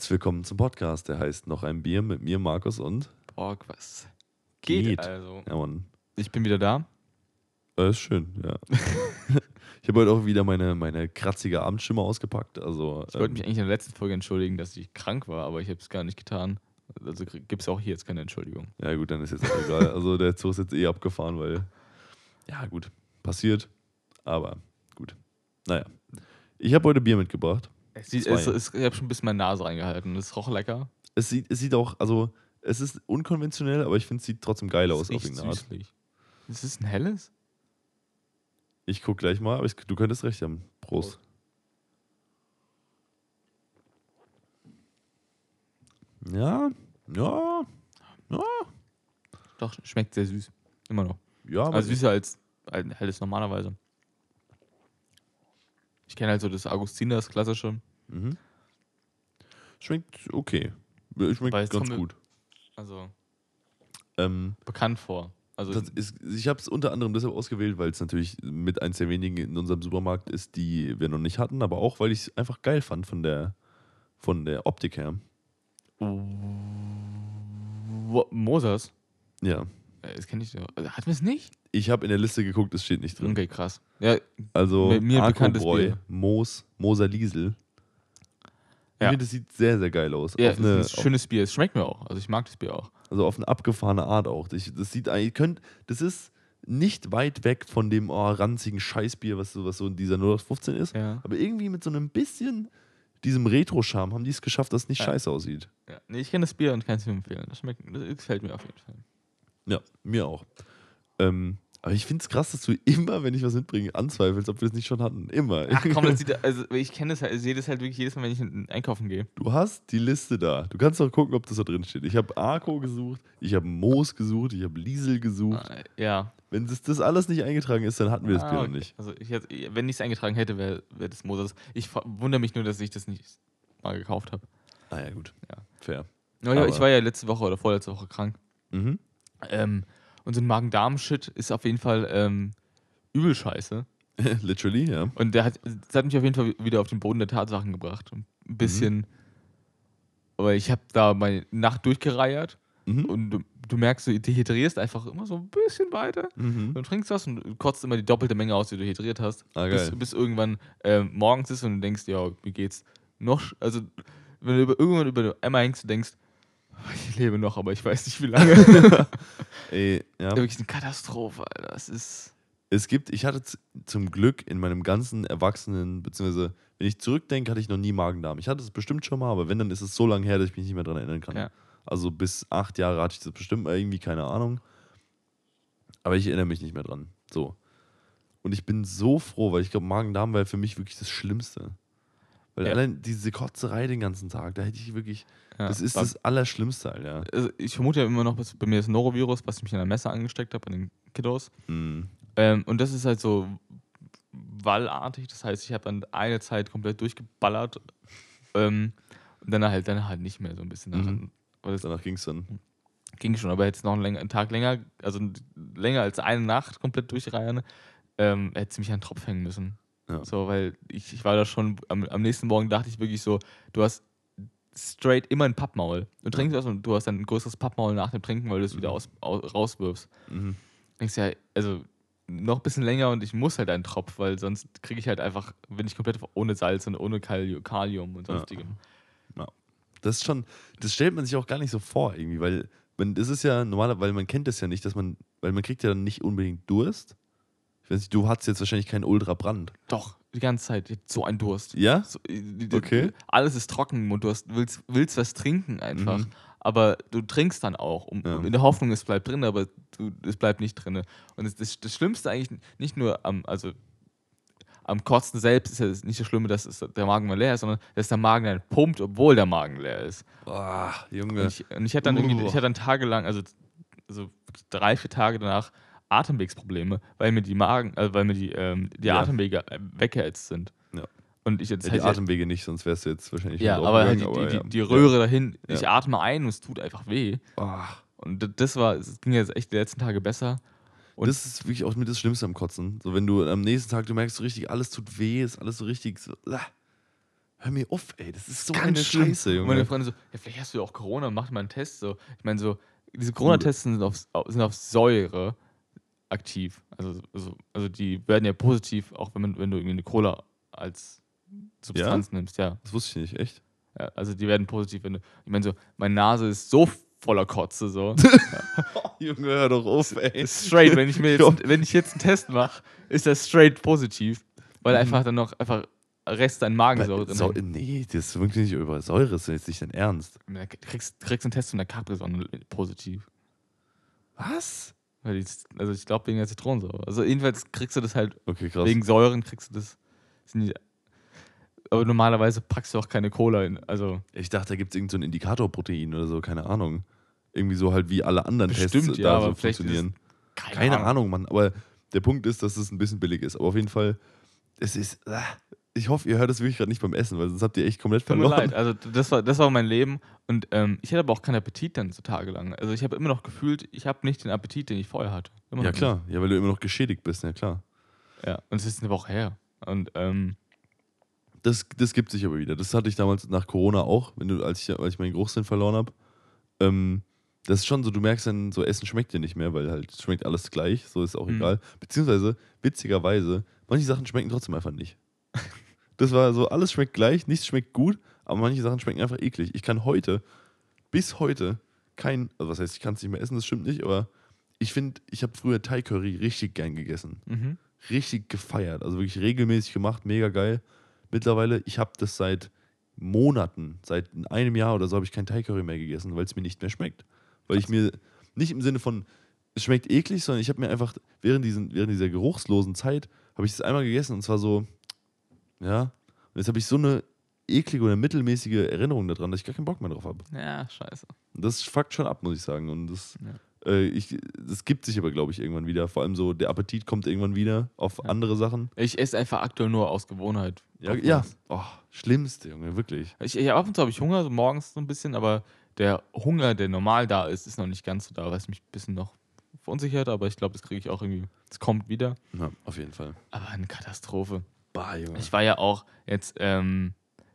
Herzlich willkommen zum Podcast, der heißt Noch ein Bier mit mir, Markus und. Boah, was geht, Geht. also? Ja, Mann. Ich bin wieder da. Das ist schön, ja. ich habe heute auch wieder meine, meine kratzige Abendstimme ausgepackt. Also, Ich wollte ähm, mich eigentlich in der letzten Folge entschuldigen, dass ich krank war, aber ich habe es gar nicht getan. Also gibt es auch hier jetzt keine Entschuldigung. ja, gut, dann ist jetzt auch egal. Also, der Zug ist jetzt eh abgefahren, weil. Ja, gut. Passiert. Aber gut. Naja. Ich habe heute Bier mitgebracht. Es sieht, es, es, ich habe schon ein bisschen meine Nase reingehalten. Es roch lecker. Es sieht, es sieht auch, also, es ist unkonventionell, aber ich finde, es sieht trotzdem geil aus auf irgendeine Art. Ist es ein helles? Ich guck gleich mal, aber ich, du könntest recht haben. Prost. Ja, ja, ja, Doch, schmeckt sehr süß. Immer noch. ja, aber Also süßer als ein helles normalerweise. Ich kenne halt so das Augustiner, das klassische. Mhm. schmeckt okay. Schmeckt Aber jetzt ganz gut. Also Ähm, bekannt vor. Also ist, ich habe es unter anderem deshalb ausgewählt, weil es natürlich mit eins der wenigen in unserem Supermarkt ist, die wir noch nicht hatten, aber auch, weil ich es einfach geil fand von der, von der Optik her. Wo- Mosers. Ja. Äh, Das kenne ich. Also, Hatten wir es nicht? Ich habe in der Liste geguckt, es steht nicht drin. Okay, krass. Ja, Also mir Arco bekanntes Bräu, Bier. Moos, Moser Liesel. Ich Ja. finde, das sieht sehr, sehr geil aus. ja auf eine, ist ein schönes Bier. Es schmeckt mir auch. Also ich mag das Bier auch. also auf eine abgefahrene Art auch. Das, das sieht eigentlich, könnt, das ist nicht weit weg von dem oh, ranzigen Scheißbier, was so, was so in dieser 0815 ist. Ja. Aber irgendwie mit so einem bisschen diesem Retro-Charme haben die es geschafft, dass es nicht Ja. scheiße aussieht. ja. Nee, ich kenne das Bier und kann es mir empfehlen. Das schmeckt, das gefällt mir auf jeden Fall. Ja, mir auch. Ähm, aber ich finde es krass, dass du immer, wenn ich was mitbringe, anzweifelst, ob wir es nicht schon hatten. Immer. Ach komm, das sieht, also ich kenne das halt, ich sehe das halt wirklich jedes Mal, wenn ich in- einkaufen gehe. Du hast die Liste da. Du kannst doch gucken, ob das da drin steht. Ich habe Arco gesucht, ich habe Moos gesucht, ich habe Liesel gesucht. Ah, ja. Wenn das, das alles nicht eingetragen ist, dann hatten wir das Ah, Bier noch okay. nicht. Also ich wenn ich es eingetragen hätte, wäre wär das Mosers. Ich wundere mich nur, dass ich das nicht mal gekauft habe. Ah ja, gut. Ja. Fair. Ja, ich war ja letzte Woche oder vorletzte Woche krank. Mhm. Ähm, und so ein Magen-Darm-Shit ist auf jeden Fall ähm, übel scheiße. Literally, ja. Und der hat, das hat mich auf jeden Fall wieder auf den Boden der Tatsachen gebracht. Ein bisschen. Aber ich habe da meine Nacht durchgereiert Mhm. und du, du merkst, du dehydrierst einfach immer so ein bisschen weiter. Mhm. Du trinkst was und kotzt immer die doppelte Menge aus, die du hydriert hast. Ah, bis, bis irgendwann ähm, morgens ist und du denkst, ja, wie geht's noch? Also, wenn du über, irgendwann über einmal hängst, du denkst, ich lebe noch, aber ich weiß nicht wie lange. Ey, ja. Wirklich eine Katastrophe, Alter. Das ist. Es gibt, ich hatte zum Glück in meinem ganzen Erwachsenen, beziehungsweise wenn ich zurückdenke, hatte ich noch nie Magen-Darm. Ich hatte es bestimmt schon mal, aber wenn, dann ist es so lange her, dass ich mich nicht mehr daran erinnern kann. Ja. Also bis acht Jahre hatte ich das bestimmt irgendwie, keine Ahnung. Aber ich erinnere mich nicht mehr dran. So. Und ich bin so froh, weil ich glaube, Magen-Darm war für mich wirklich das Schlimmste. Weil Ja. allein diese Kotzerei den ganzen Tag, da hätte ich wirklich. Ja, das ist das Allerschlimmste, halt, ja. also ich vermute ja immer noch, bei mir das Norovirus, was ich mich in der Messe angesteckt habe, an den Kiddos. Mhm. Ähm, und das ist halt so wallartig. Das heißt, ich habe dann eine Zeit komplett durchgeballert. Ähm, und dann halt, dann halt nicht mehr so ein bisschen. Mhm. Das Danach ging es dann. ging schon, aber jetzt noch einen, einen Tag länger, also länger als eine Nacht komplett durchreihen, ähm, hätte sie mich an den Tropf hängen müssen. Ja. So, weil ich, ich war da schon, am, am nächsten Morgen dachte ich wirklich so, du hast straight immer ein Pappmaul. Du trinkst was und du hast dann ein größeres Pappmaul nach dem Trinken, weil du es wieder aus, aus, rauswirfst. Mhm. Denkst ja, also noch ein bisschen länger und ich muss halt einen Tropf, weil sonst kriege ich halt einfach, bin ich komplett ohne Salz und ohne Kali- Kalium und Ja. sonstigem. Das ist schon, das stellt man sich auch gar nicht so vor, irgendwie, weil man, das ist ja normaler, weil man kennt das ja nicht, dass man, weil man kriegt ja dann nicht unbedingt Durst. Nicht, du hattest jetzt wahrscheinlich keinen Ultrabrand. Doch, die ganze Zeit, so ein Durst. Ja? So, äh, Okay. Alles ist trocken und du hast, willst, willst was trinken einfach. Mhm. Aber du trinkst dann auch, um, Ja. in der Hoffnung, es bleibt drin, aber du, es bleibt nicht drin. Und das, das, das Schlimmste eigentlich nicht nur am, also am Kotzen selbst ist ja nicht das Schlimme, dass der Magen mal leer ist, sondern dass der Magen dann pumpt, obwohl der Magen leer ist. Boah, Junge. Und ich, und ich hatte dann irgendwie, ich hatte dann tagelang, also, also drei, vier Tage danach Atemwegsprobleme, weil mir die Magen, also weil mir die, ähm, die Ja. Atemwege äh, weggehetzt sind. Ja. Und ich jetzt ja, die Atemwege nicht, sonst wärst du jetzt wahrscheinlich ja, aber halt die, die, aber die, die ja. Röhre dahin, ich atme ein und es tut einfach weh. Ah, Und das war, es ging jetzt echt die letzten Tage besser. Und- das ist wirklich auch mit das Schlimmste am Kotzen. So, wenn du am nächsten Tag, du merkst so richtig, alles tut weh, ist alles so richtig so. ah. Hör mir auf, ey, das ist so Ganz eine schlimm. Scheiße, Und Junge. meine Freunde so, ja, vielleicht hast du ja auch Corona, mach mal einen Test. So. Ich meine, so, diese Corona-Tests sind auf, sind auf Säure aktiv. Also, also, also die werden ja positiv, auch wenn, man, wenn du irgendwie eine Cola als Substanz nimmst, ja. Das wusste ich nicht, echt. ja. Also die werden positiv, wenn du. Ich meine, so, meine Nase ist so voller Kotze, so. Junge, hör doch auf, ey. straight, wenn ich mir jetzt, wenn ich jetzt einen Test mache, ist das straight positiv. Weil einfach dann noch einfach Rest an Magensäure drin so, nee, das ist wirklich nicht über Säure, das ist jetzt nicht dein Ernst. Du kriegst, kriegst einen Test von der Capri-Sonne positiv. Was? Also ich glaube wegen der Zitronensäure. Also jedenfalls kriegst du das halt, Okay, wegen Säuren kriegst du das. aber normalerweise packst du auch keine Cola in. Also Ich dachte, da gibt es irgendein so ein Indikatorprotein oder so, keine Ahnung. Irgendwie so halt wie alle anderen Bestimmt, Tests ja, da so funktionieren. keine, Keine Ahnung. Mann. Aber der Punkt ist, dass es ein bisschen billig ist. Aber auf jeden Fall, es ist. ah, Ich hoffe, ihr hört es wirklich gerade nicht beim Essen, weil sonst habt ihr echt komplett Tut mir verloren. leid. Also das war, das war mein Leben. Und ähm, ich hatte aber auch keinen Appetit dann so tagelang. Also ich habe immer noch gefühlt, ich habe nicht den Appetit, den ich vorher hatte. Immer Ja, klar. Ja, weil du immer noch geschädigt bist, ja klar. Nicht. Ja, und es ist eine Woche her. Und ähm, Das, das gibt sich aber wieder. Das hatte ich damals nach Corona auch, wenn du, als ich, als ich meinen Geruchssinn verloren habe. Ähm, das ist schon so, du merkst dann, so Essen schmeckt dir nicht mehr, weil halt schmeckt alles gleich, so ist auch Mhm. egal. Beziehungsweise, witzigerweise, manche Sachen schmecken trotzdem einfach nicht. Das war so, alles schmeckt gleich, nichts schmeckt gut, aber manche Sachen schmecken einfach eklig. Ich kann heute, bis heute, kein, also was heißt, ich kann es nicht mehr essen, das stimmt nicht, aber ich finde, ich habe früher Thai Curry richtig gern gegessen mhm. richtig gefeiert. Also wirklich regelmäßig gemacht, mega geil. Mittlerweile, ich habe das seit Monaten, seit einem Jahr oder so, habe ich kein Thai Curry mehr gegessen, weil es mir nicht mehr schmeckt. Weil ich mir, nicht im Sinne von, es schmeckt eklig, sondern ich habe mir einfach, während, diesen, während dieser geruchslosen Zeit, habe ich es einmal gegessen und zwar so, ja, und jetzt habe ich so eine eklige oder mittelmäßige Erinnerung daran, dass ich gar keinen Bock mehr drauf habe. Ja, scheiße. Das fuckt schon ab, muss ich sagen. Und das, Ja. äh, ich, das gibt sich aber, glaube ich, irgendwann wieder. Vor allem so, der Appetit kommt irgendwann wieder auf Ja. andere Sachen. Ich esse einfach aktuell nur aus Gewohnheit. Ja, ja. Oh, schlimmste, Junge, wirklich. Ich, ich, ab und zu habe ich Hunger, so morgens so ein bisschen, aber der Hunger, der normal da ist, ist noch nicht ganz so da, was mich ein bisschen noch verunsichert, aber ich glaube, das kriege ich auch irgendwie, es kommt wieder. Ja, auf jeden Fall. Aber eine Katastrophe. Bah, Junge. Ich war ja auch jetzt, ähm,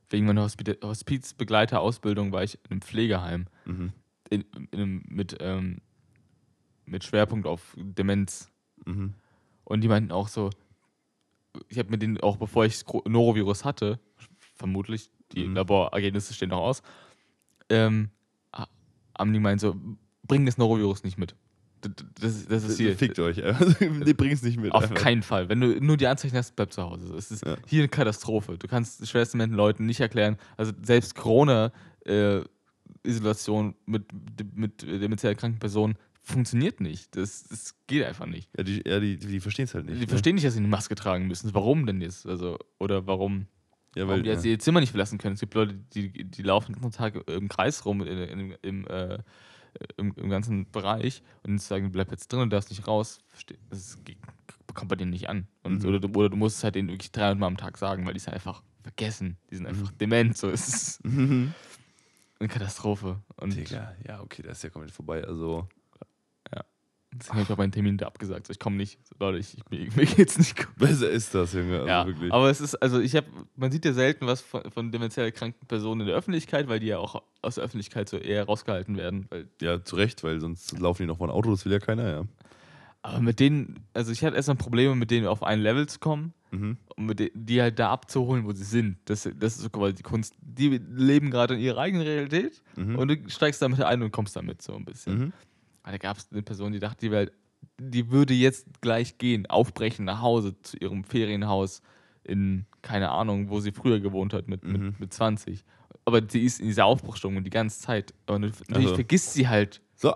wegen meiner Hospita- Hospizbegleiterausbildung war ich in einem Pflegeheim mhm. in, in einem, mit, ähm, mit Schwerpunkt auf Demenz. Mhm. Und die meinten auch so, ich habe mir den auch bevor ich Norovirus hatte, vermutlich, die Mhm. Laborergebnisse stehen noch aus, ähm, die meint so, bring das Norovirus nicht mit. Das, das ist hier. Fickt euch. nee, bring's nicht mit. Auf einfach. keinen Fall. Wenn du nur die Anzeichen hast, bleib zu Hause. Es ist Ja. hier eine Katastrophe. Du kannst schwersten Leuten nicht erklären. Also selbst Corona-Isolation mit, mit demenziell kranken Personen funktioniert nicht. Das, das geht einfach nicht. Ja, die, ja, die, die verstehen es halt nicht. Die ne? verstehen nicht, dass sie eine Maske tragen müssen. Warum denn jetzt? Also, oder warum, Ja, weil, die jetzt ja. ihr Zimmer nicht verlassen können. Es gibt Leute, die, die laufen den ganzen Tag im Kreis rum in, in, im, äh, im, im ganzen Bereich und sagen, bleib jetzt drin und darfst nicht raus. Das kommt bei denen nicht an. Und, Mhm. oder, du, oder du musst es halt denen wirklich 300 Mal am Tag sagen, weil die es einfach vergessen. Die sind einfach dement. So. Es ist Mhm. eine Katastrophe. Und Digga, ja, okay, das ist ja komplett vorbei. Also, deswegen habe ich auch meinen Termin da abgesagt. So, ich komme nicht. So, Leute, ich, mir, mir geht's nicht gut. besser ist das, Junge. Also ja, wirklich. aber es ist, also ich habe, man sieht ja selten was von, von demenziell erkrankten Personen in der Öffentlichkeit, weil die ja auch aus der Öffentlichkeit so eher rausgehalten werden. Ja, zu Recht, weil sonst laufen die noch mal ein Auto, das will ja keiner, ja. aber mit denen, also ich hatte erstmal Probleme, mit denen auf ein Level zu kommen Mhm. und mit de, die halt da abzuholen, wo sie sind. Das, das ist so quasi die Kunst. Die leben gerade in ihrer eigenen Realität Mhm. und du steigst damit ein und kommst damit so ein bisschen. Mhm. Aber Da gab es eine Person, die dachte, die, wär, die würde jetzt gleich gehen, aufbrechen nach Hause zu ihrem Ferienhaus in, keine Ahnung, wo sie früher gewohnt hat, mit, Mhm. mit, mit 20. Aber sie ist in dieser Aufbruchstimmung die ganze Zeit. Und natürlich Also. vergisst sie halt. So,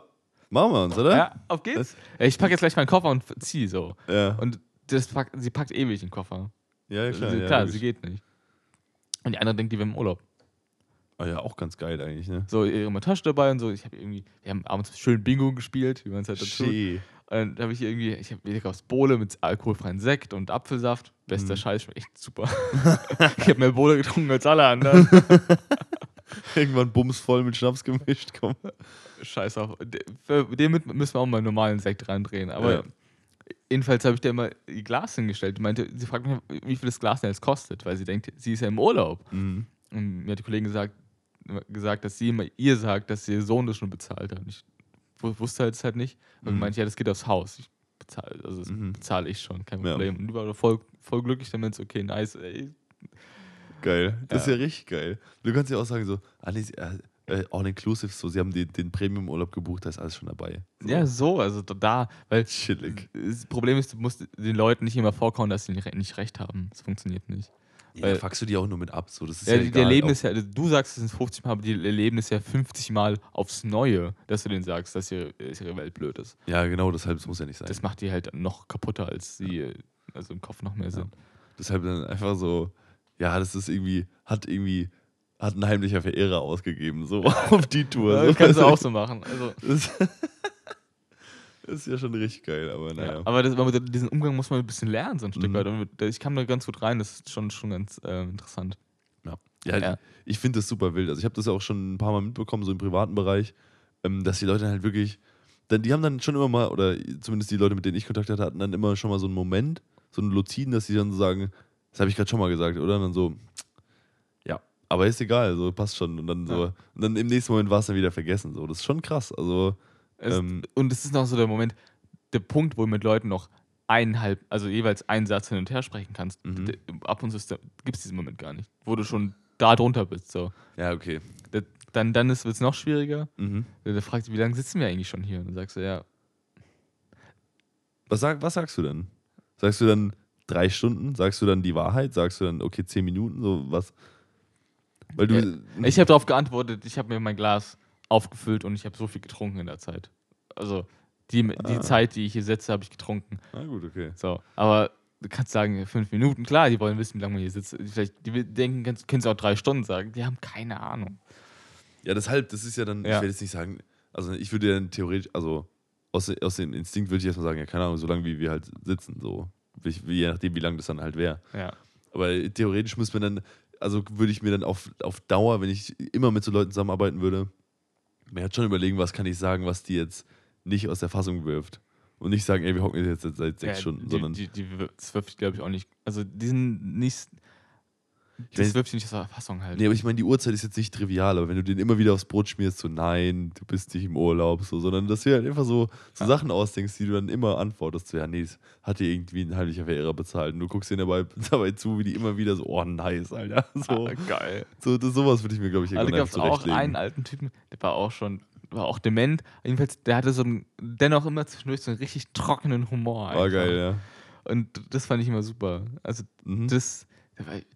machen wir uns, oder? Ja, auf geht's. Ja, Ich packe jetzt gleich meinen Koffer und zieh so. Ja, Und das packt, sie packt ewig den Koffer. ja, ja klar. sie, ja, klar logisch. sie geht nicht. Und die andere denkt, die wäre im Urlaub. Ah, ja, auch ganz geil eigentlich, ne? So, ihre Tasche dabei und so. Ich habe irgendwie, wir haben abends schön Bingo gespielt, wie man es halt dazu. Schee. Und da habe ich irgendwie, ich habe wieder aus Bohle mit alkoholfreien Sekt und Apfelsaft. Bester Mhm. Scheiß, schmeckt echt super. ich habe mehr Bohle getrunken als alle anderen. Irgendwann bumsvoll mit Schnaps gemischt, komm. Scheiß auf. De- Für den mit- müssen wir auch mal einen normalen Sekt reindrehen. Aber Ja. jedenfalls habe ich dir immer ihr Glas hingestellt. Die meinte, sie fragt mich, wie viel das Glas denn jetzt kostet, weil sie denkt, sie ist ja im Urlaub. Mhm. Und mir hat die Kollegin gesagt, gesagt, dass sie immer ihr sagt, dass ihr Sohn das schon bezahlt hat. Und ich wu- wusste halt es halt nicht. Und Mhm. meinte, ja, das geht aufs Haus. Ich bezahle, also das Mhm. bezahle ich schon, kein Ja. Problem. Und die war voll, voll glücklich damit, so, okay, nice, ey. Geil. Das Ja. ist ja richtig geil. Du kannst ja auch sagen, so, sie- äh, äh, all-inclusive, so, sie haben den, den Premium-Urlaub gebucht, da ist alles schon dabei. So. Ja, so, also da- weil Chillig. das Problem ist, du musst den Leuten nicht immer vorkauen, dass sie nicht recht haben. Das funktioniert nicht. Ja, Weil- fuckst du die auch nur mit ab, so, das ist Ja, ja, die, die erleben es ja, du sagst es sind 50 Mal, aber die erleben es ja 50 Mal aufs Neue, dass du denen sagst, dass ihre, dass ihre Welt blöd ist. Ja, genau, deshalb, das muss ja nicht sein. Das macht die halt noch kaputter, als sie äh, also im Kopf noch mehr sind. Deshalb dann einfach so, ja, das ist irgendwie, hat irgendwie, hat ein heimlicher Verehrer ausgegeben, so auf die Tour. Ja, so. das kannst du auch so machen. Also, Das, ist ja schon richtig geil, aber naja. ja. Aber das, diesen Umgang muss man ein bisschen lernen, so ein Stück Mhm. weit. Ich kam da ganz gut rein, das ist schon, schon ganz äh, interessant. Ja, ja, Ja. ich finde das super wild. Also ich habe das ja auch schon ein paar Mal mitbekommen, so im privaten Bereich, ähm, dass die Leute halt wirklich, dann, die haben dann schon immer mal, oder zumindest die Leute, mit denen ich Kontakt hatte, hatten dann immer schon mal so einen Moment, so einen Luzin, dass sie dann so sagen, das habe ich gerade schon mal gesagt, oder? Und dann so, ja, aber ist egal, so passt schon. Und dann so, und dann im nächsten Moment war es dann wieder vergessen. So, das ist schon krass. Also, Es, Ähm, und es ist noch so der Moment, der Punkt, wo du mit Leuten noch eineinhalb, also jeweils einen Satz hin und her sprechen kannst. Mhm. Ab und zu gibt es diesen Moment gar nicht, wo du schon da drunter bist. So. ja, okay. Da- Dann, dann wird es noch schwieriger. Mhm. Da da fragt sie, wie lange sitzen wir eigentlich schon hier? Und dann sagst du, ja, Was, sag, was sagst du denn? Sagst du dann drei Stunden? Sagst du dann die Wahrheit? Sagst du dann, okay, zehn Minuten? So was? Weil du. Ja, ich habe darauf geantwortet, ich habe mir mein Glas aufgefüllt und ich habe so viel getrunken in der Zeit. Also die, die Ah. Zeit, die ich hier setze, habe ich getrunken. Na gut, okay. So, aber du kannst sagen, fünf Minuten, klar, die wollen wissen, wie lange man hier sitzt. Vielleicht, die denken, kannst- können sie auch drei Stunden sagen. Die haben keine Ahnung. Ja, deshalb, das ist ja dann, ich Ja. will jetzt nicht sagen, also ich würde ja dann theoretisch, also aus, aus dem Instinkt würde ich erstmal sagen, ja, keine Ahnung, so lange wie wir halt sitzen, so. Je nachdem, wie lange das dann halt wäre. Ja. Aber theoretisch müsste man dann, also würde ich mir dann auf, auf Dauer, wenn ich immer mit so Leuten zusammenarbeiten würde, mir halt schon überlegen, was kann ich sagen, was die jetzt nicht aus der Fassung wirft. Und nicht sagen, ey, wir hocken jetzt seit sechs ja, Stunden, die, sondern Die, die, das wirft, glaube ich, auch nicht. Also, die sind nicht. Ich Das weiß- wirft die nicht aus der Fassung halt. Nee, aber ich meine, die Uhrzeit ist jetzt nicht trivial, aber wenn du den immer wieder aufs Brot schmierst, so nein, du bist nicht im Urlaub, so, sondern dass du halt einfach so, so Ja. Sachen ausdenkst, die du dann immer antwortest, so, ja, nee, das hat dir irgendwie ein heimlicher Verehrer bezahlt und du guckst denen dabei, dabei zu, wie die immer wieder so, oh, nice, Alter. So, Ah, geil. so das, sowas würde ich mir, glaube ich, Also irgendwann gab es einfach auch einen alten Typen, der war auch schon, war auch dement. Jedenfalls, der hatte so einen, dennoch immer zwischendurch so einen richtig trockenen Humor. War einfach. geil, ja. Und das fand ich immer super. Also Mhm. das,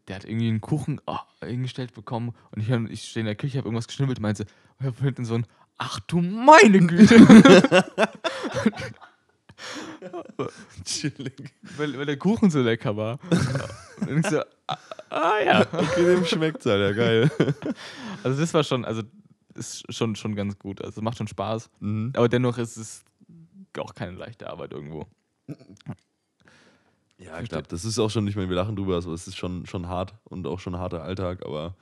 der, hat irgendwie einen Kuchen oh, hingestellt bekommen und ich, ich stehe in der Küche, habe irgendwas geschnibbelt und meinte, und hab hinten so ein, ach du meine Güte, Chilling. weil, weil der Kuchen so lecker war. und ich so, ah, ah ja. Okay, dem schmeckt's, Alter, geil. Also das war schon, also ist schon, schon ganz gut. Also macht schon Spaß. Mhm. Aber dennoch ist es auch keine leichte Arbeit irgendwo. Ja, ich glaube, das ist auch schon, ich meine, wir lachen drüber, also es ist schon, schon hart und auch schon ein harter Alltag, aber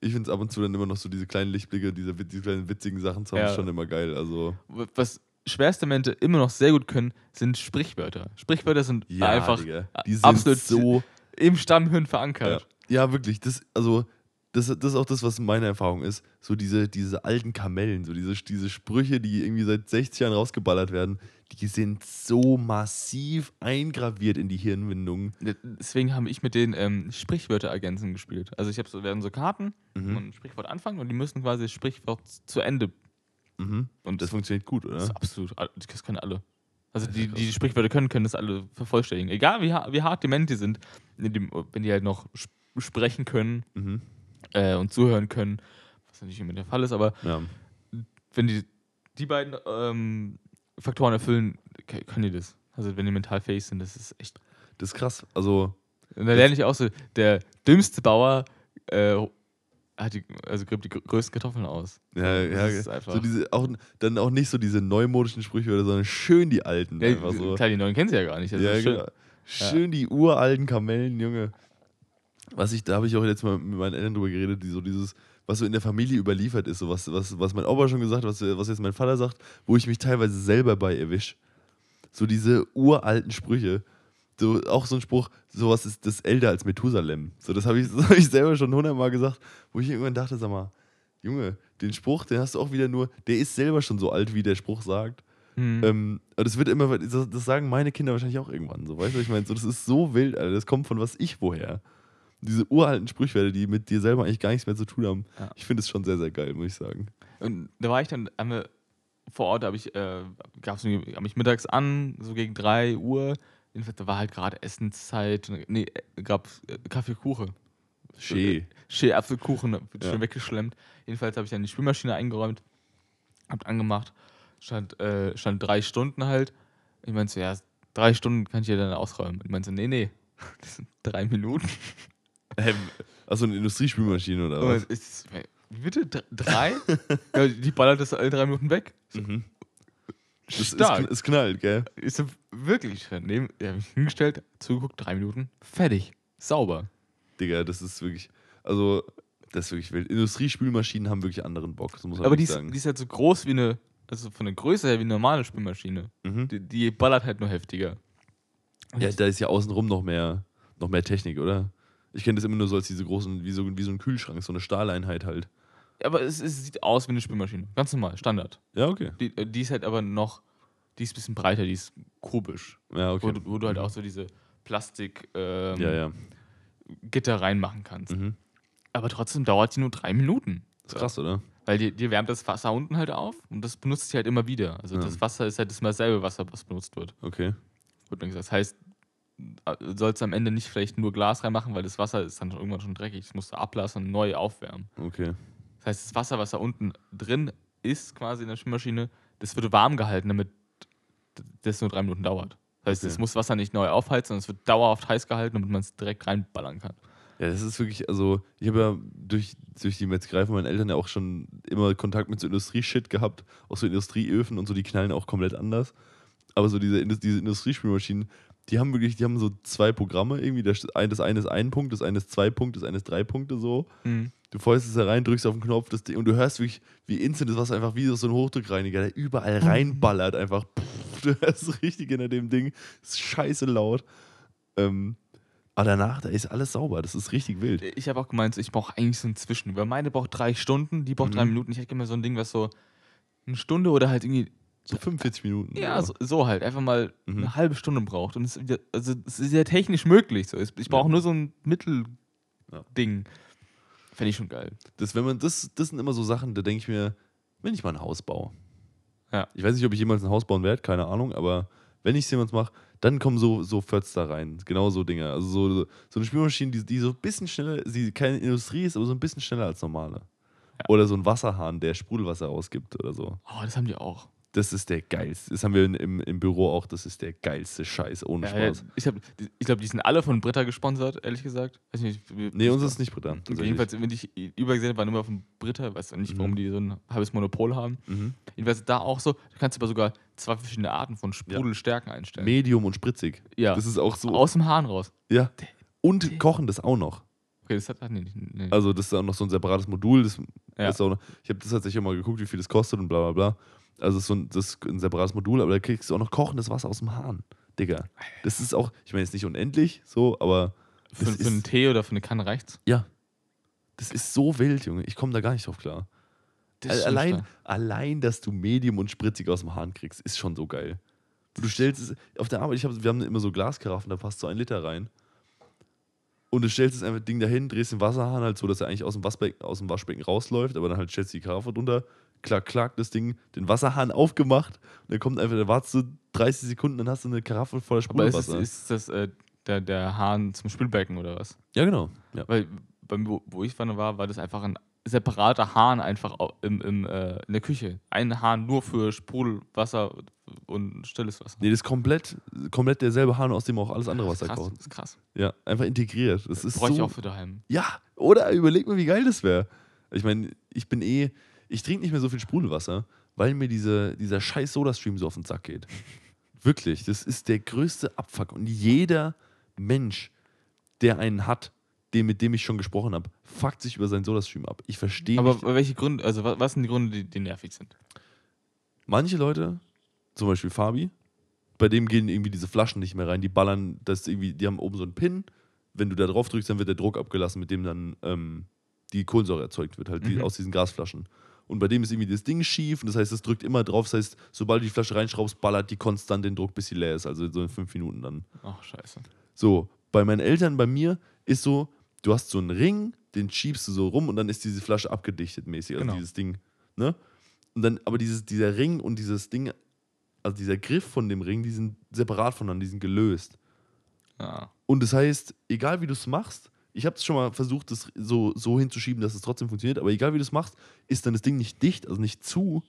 ich finde es ab und zu dann immer noch so diese kleinen Lichtblicke, diese, diese kleinen witzigen Sachen zu haben, Ja. ist schon immer geil. Also, Was schwerste Momente immer noch sehr gut können, sind Sprichwörter. Sprichwörter sind ja, einfach Digga, absolut so. im Stammhirn Ja, verankert. ja, wirklich. Das, also, das, das ist auch das, was meine Erfahrung ist. So diese, diese alten Kamellen, so diese, diese Sprüche, die irgendwie seit 60 Jahren rausgeballert werden, die sind so massiv eingraviert in die Hirnwindungen. Deswegen habe ich mit den ähm, Sprichwörterergänzen gespielt. Also ich habe so, werden so Karten Mhm. und ein Sprichwort anfangen und die müssen quasi das Sprichwort zu Ende. Mhm. Und Das funktioniert gut, oder? Das ist absolut, all- das können alle. Also die, die die Sprichwörter können, können das alle vervollständigen. Egal wie, wie hart dement die sind, wenn die halt noch sp- sprechen können Mhm. Äh, und zuhören können, was natürlich immer der Fall ist, aber Ja. wenn die die beiden ähm, Faktoren erfüllen, können die das. Also wenn die mental fähig sind, das ist echt. Das ist krass. Also, Und da lerne ich auch so, der dümmste Bauer äh, hat die, also gräbt die grö- größten Kartoffeln aus. ja, das ja, ist einfach. so diese, auch, dann auch nicht so diese neumodischen Sprichwörter, sondern schön die alten. ja, einfach so. Klar, die neuen kennen sie ja gar nicht. Also ja, schön. genau. Schön die uralten Kamellen, Junge. Was ich, da habe ich auch jetzt mal mit meinen Eltern drüber geredet, die so dieses, was so in der Familie überliefert ist, so was, was, was mein Opa schon gesagt hat, was, was jetzt mein Vater sagt, wo ich mich teilweise selber bei erwische. So diese uralten Sprüche. so, auch so ein Spruch, sowas ist das älter als Methusalem. So, das habe ich, das hab ich selber schon hundertmal gesagt, wo ich irgendwann dachte, sag mal, Junge, den Spruch, den hast du auch wieder nur, der ist selber schon so alt, wie der Spruch sagt. Mhm. Ähm, aber das wird immer, das, das sagen meine Kinder wahrscheinlich auch irgendwann so, weißt du, ich meine, so, das ist so wild, Alter, das kommt von was ich woher. Diese uralten Sprichwörter, die mit dir selber eigentlich gar nichts mehr zu tun haben. Ja. Ich finde es schon sehr, sehr geil, muss ich sagen. Und da war ich dann, haben wir vor Ort, habe ich, äh, gab's hab mich mittags an, so gegen 3 Uhr. Jedenfalls, da war halt gerade Essenszeit. Nee, äh, gab äh, Kaffee, Kuchen. Schee. Schee Apfelkuchen, wird Ja. schön weggeschlemmt. Jedenfalls habe ich dann die Spülmaschine eingeräumt, hab angemacht, stand, äh, stand drei Stunden halt. Ich meinte so, ja, drei Stunden kann ich ja dann ausräumen. Ich meinte so, nee, nee, das sind drei Minuten. Ähm, Achso, eine Industriespülmaschine oder was? ist, bitte? Dr- Drei? ja, die ballert das alle drei Minuten weg. Mhm. Das ist, Stark. es knallt, gell? Ist wirklich daneben, der habe mich hingestellt, zugeguckt, drei Minuten, fertig. Sauber. Digga, das ist wirklich, also, das ist wirklich wild. Industriespülmaschinen haben wirklich anderen Bock, das muss man Aber die ist, sagen. die ist halt so groß wie eine, also von der Größe her wie eine normale Spülmaschine. mhm. Die, die ballert halt nur heftiger. Ja, da ist ja außenrum noch mehr, noch mehr Technik, oder? Ich kenne das immer nur so als diese großen, wie so, wie so ein Kühlschrank, so eine Stahleinheit halt. Aber es, es sieht aus wie eine Spülmaschine. Ganz normal, Standard. Ja, okay. Die, äh, die ist halt aber noch, die ist ein bisschen breiter, die ist kubisch. Ja, okay. Wo, du, wo du halt auch so diese Plastik ähm, ja, ja. Gitter reinmachen kannst. Mhm. Aber trotzdem dauert die nur drei Minuten. Ist krass, oder? Weil dir, dir wärmt das Wasser unten halt auf und das benutzt sie halt immer wieder. Also Ja. das Wasser ist halt immer dasselbe Wasser, was benutzt wird. Okay. Wird dann gesagt. Das heißt, sollst am Ende nicht vielleicht nur Glas reinmachen, weil das Wasser ist dann irgendwann schon dreckig. Das musst du ablassen und neu aufwärmen. Okay. Das heißt, das Wasser, was da unten drin ist, quasi in der Spülmaschine, das wird warm gehalten, damit das nur drei Minuten dauert. Das heißt, Okay. es muss Wasser nicht neu aufheizen, sondern es wird dauerhaft heiß gehalten, damit man es direkt reinballern kann. Ja, das ist wirklich, also ich habe ja durch, durch die Metzgerei von meinen Eltern ja auch schon immer Kontakt mit so Industrieshit gehabt, auch so Industrieöfen und so, die knallen auch komplett anders. Aber so diese, diese Industriespülmaschinen, die haben wirklich, die haben so zwei Programme irgendwie. Das ein- das eine ist ein Punkt, das eine ist zwei Punkte, das eine ist drei Punkte so. Du fäust es da rein, drückst auf den Knopf das Ding, und du hörst wirklich, wie instant das Wasser einfach wie so ein Hochdruckreiniger, der überall reinballert, einfach. Pff, du hörst es richtig hinter dem Ding. ist scheiße laut. Ähm, aber danach, da ist alles sauber. Das ist richtig wild. Ich habe auch gemeint, ich brauche eigentlich so ein Zwischen. Weil meine braucht drei Stunden, die braucht Mhm. drei Minuten. Ich hätte gerne mal so ein Ding, was so eine Stunde oder halt irgendwie, So 45 Minuten. ja, so, so halt, einfach mal Mhm. eine halbe Stunde braucht. Und es, also, es ist ja technisch möglich. So. Ich brauche Ja. nur so ein Ja. Mittelding. Fände ich schon geil. Das, wenn man, das, das sind immer so Sachen, da denke ich mir, wenn ich mal ein Haus baue. Ja. Ich weiß nicht, ob ich jemals ein Haus bauen werde, keine Ahnung, aber wenn ich es jemals mache, dann kommen so, so Fötz da rein. Genau so Dinge. Also so, so eine Spülmaschine, die, die so ein bisschen schneller, die keine Industrie ist, aber so ein bisschen schneller als normale. Ja. Oder so ein Wasserhahn, der Sprudelwasser ausgibt oder so. Oh, das haben die auch. Das ist der geilste. Das haben wir im, im Büro auch. Das ist der geilste Scheiß, ohne Ja, ja, Spaß. ich hab- die- ich glaube, die sind alle von Britta gesponsert, ehrlich gesagt. Weiß nicht, Nee, uns ist es nicht Britta. Okay, jedenfalls, wenn ich übergesehen habe, waren immer von Britta, weiß nicht, warum Mhm. die so ein halbes Monopol haben. Mhm. Jedenfalls da auch so, du kannst aber sogar zwei verschiedene Arten von Sprudelstärken einstellen. Medium und spritzig. ja, Das ist auch so. aus dem Hahn raus. ja. Und kochen das auch noch. Okay, das hat ach, nee, nee. Also das ist auch noch so ein separates Modul. Das Ja. ist auch noch, ich habe das tatsächlich auch mal geguckt, wie viel das kostet und bla bla bla. Also so ein, das ist ein separates Modul, aber da kriegst du auch noch kochendes Wasser aus dem Hahn. Digga. Das ist auch, ich meine jetzt nicht unendlich, so, aber für, für einen ist, Tee oder für eine Kanne reicht's. ja. Das ist so wild, Junge. Ich komme da gar nicht drauf klar. Das allein, stark. allein, dass du Medium und spritzig aus dem Hahn kriegst, ist schon so geil. Du stellst es auf der Arbeit, ich hab, wir haben immer so Glaskaraffen, da passt so ein Liter rein. Und du stellst das einfach Ding dahin, drehst den Wasserhahn halt so, dass er eigentlich aus dem, Waschbecken, aus dem Waschbecken rausläuft, aber dann halt stellst du die Karaffe drunter, klack, klack, das Ding, den Wasserhahn aufgemacht und dann kommt einfach, da wartest du 30 Sekunden, dann hast du eine Karaffe voller Aber ist, Sprudelwasser. ist das äh, der, der Hahn zum Spülbecken oder was? ja, genau. Ja. Weil beim, wo, wo ich vorne war, war das einfach ein separater Hahn einfach im, im, äh, in der Küche. Ein Hahn nur für Sprudelwasser und stilles Wasser. Nee, das ist komplett, komplett derselbe Hahn, aus dem auch alles andere Wasser krass, kocht. das ist krass. Ja, einfach integriert. Das ist Bräuchte ich so auch für daheim. Ja, oder überleg mal, wie geil das wäre. Ich meine, ich bin eh, ich trinke nicht mehr so viel Sprudelwasser, weil mir diese, dieser scheiß Sodastream so auf den Sack geht. Wirklich, das ist der größte Abfuck. Und jeder Mensch, der einen hat, dem, mit dem ich schon gesprochen habe, fuckt sich über seinen Sodastream ab. Ich verstehe Aber nicht. welche Gründe, also wa- was sind die Gründe, die, die nervig sind? Manche Leute, zum Beispiel Fabi, bei dem gehen irgendwie diese Flaschen nicht mehr rein. Die ballern, das irgendwie, die haben oben so einen Pin. Wenn du da drauf drückst, dann wird der Druck abgelassen, mit dem dann ähm, die Kohlensäure erzeugt wird, halt die, Mhm. aus diesen Gasflaschen. Und bei dem ist irgendwie das Ding schief und das heißt, es drückt immer drauf. Das heißt, sobald du die Flasche reinschraubst, ballert die konstant den Druck, bis sie leer ist. Also so in fünf Minuten dann. Ach, scheiße. So, bei meinen Eltern, bei mir ist so, du hast so einen Ring, den schiebst du so rum und dann ist diese Flasche abgedichtet mäßig, also Genau. dieses Ding, ne? Und dann, aber dieses, dieser Ring und dieses Ding, also dieser Griff von dem Ring, die sind separat voneinander, die sind gelöst. Ja. Und das heißt, egal wie du es machst, ich habe es schon mal versucht, das so, so hinzuschieben, dass es trotzdem funktioniert, aber egal wie du es machst, ist dann das Ding nicht dicht, also nicht zu.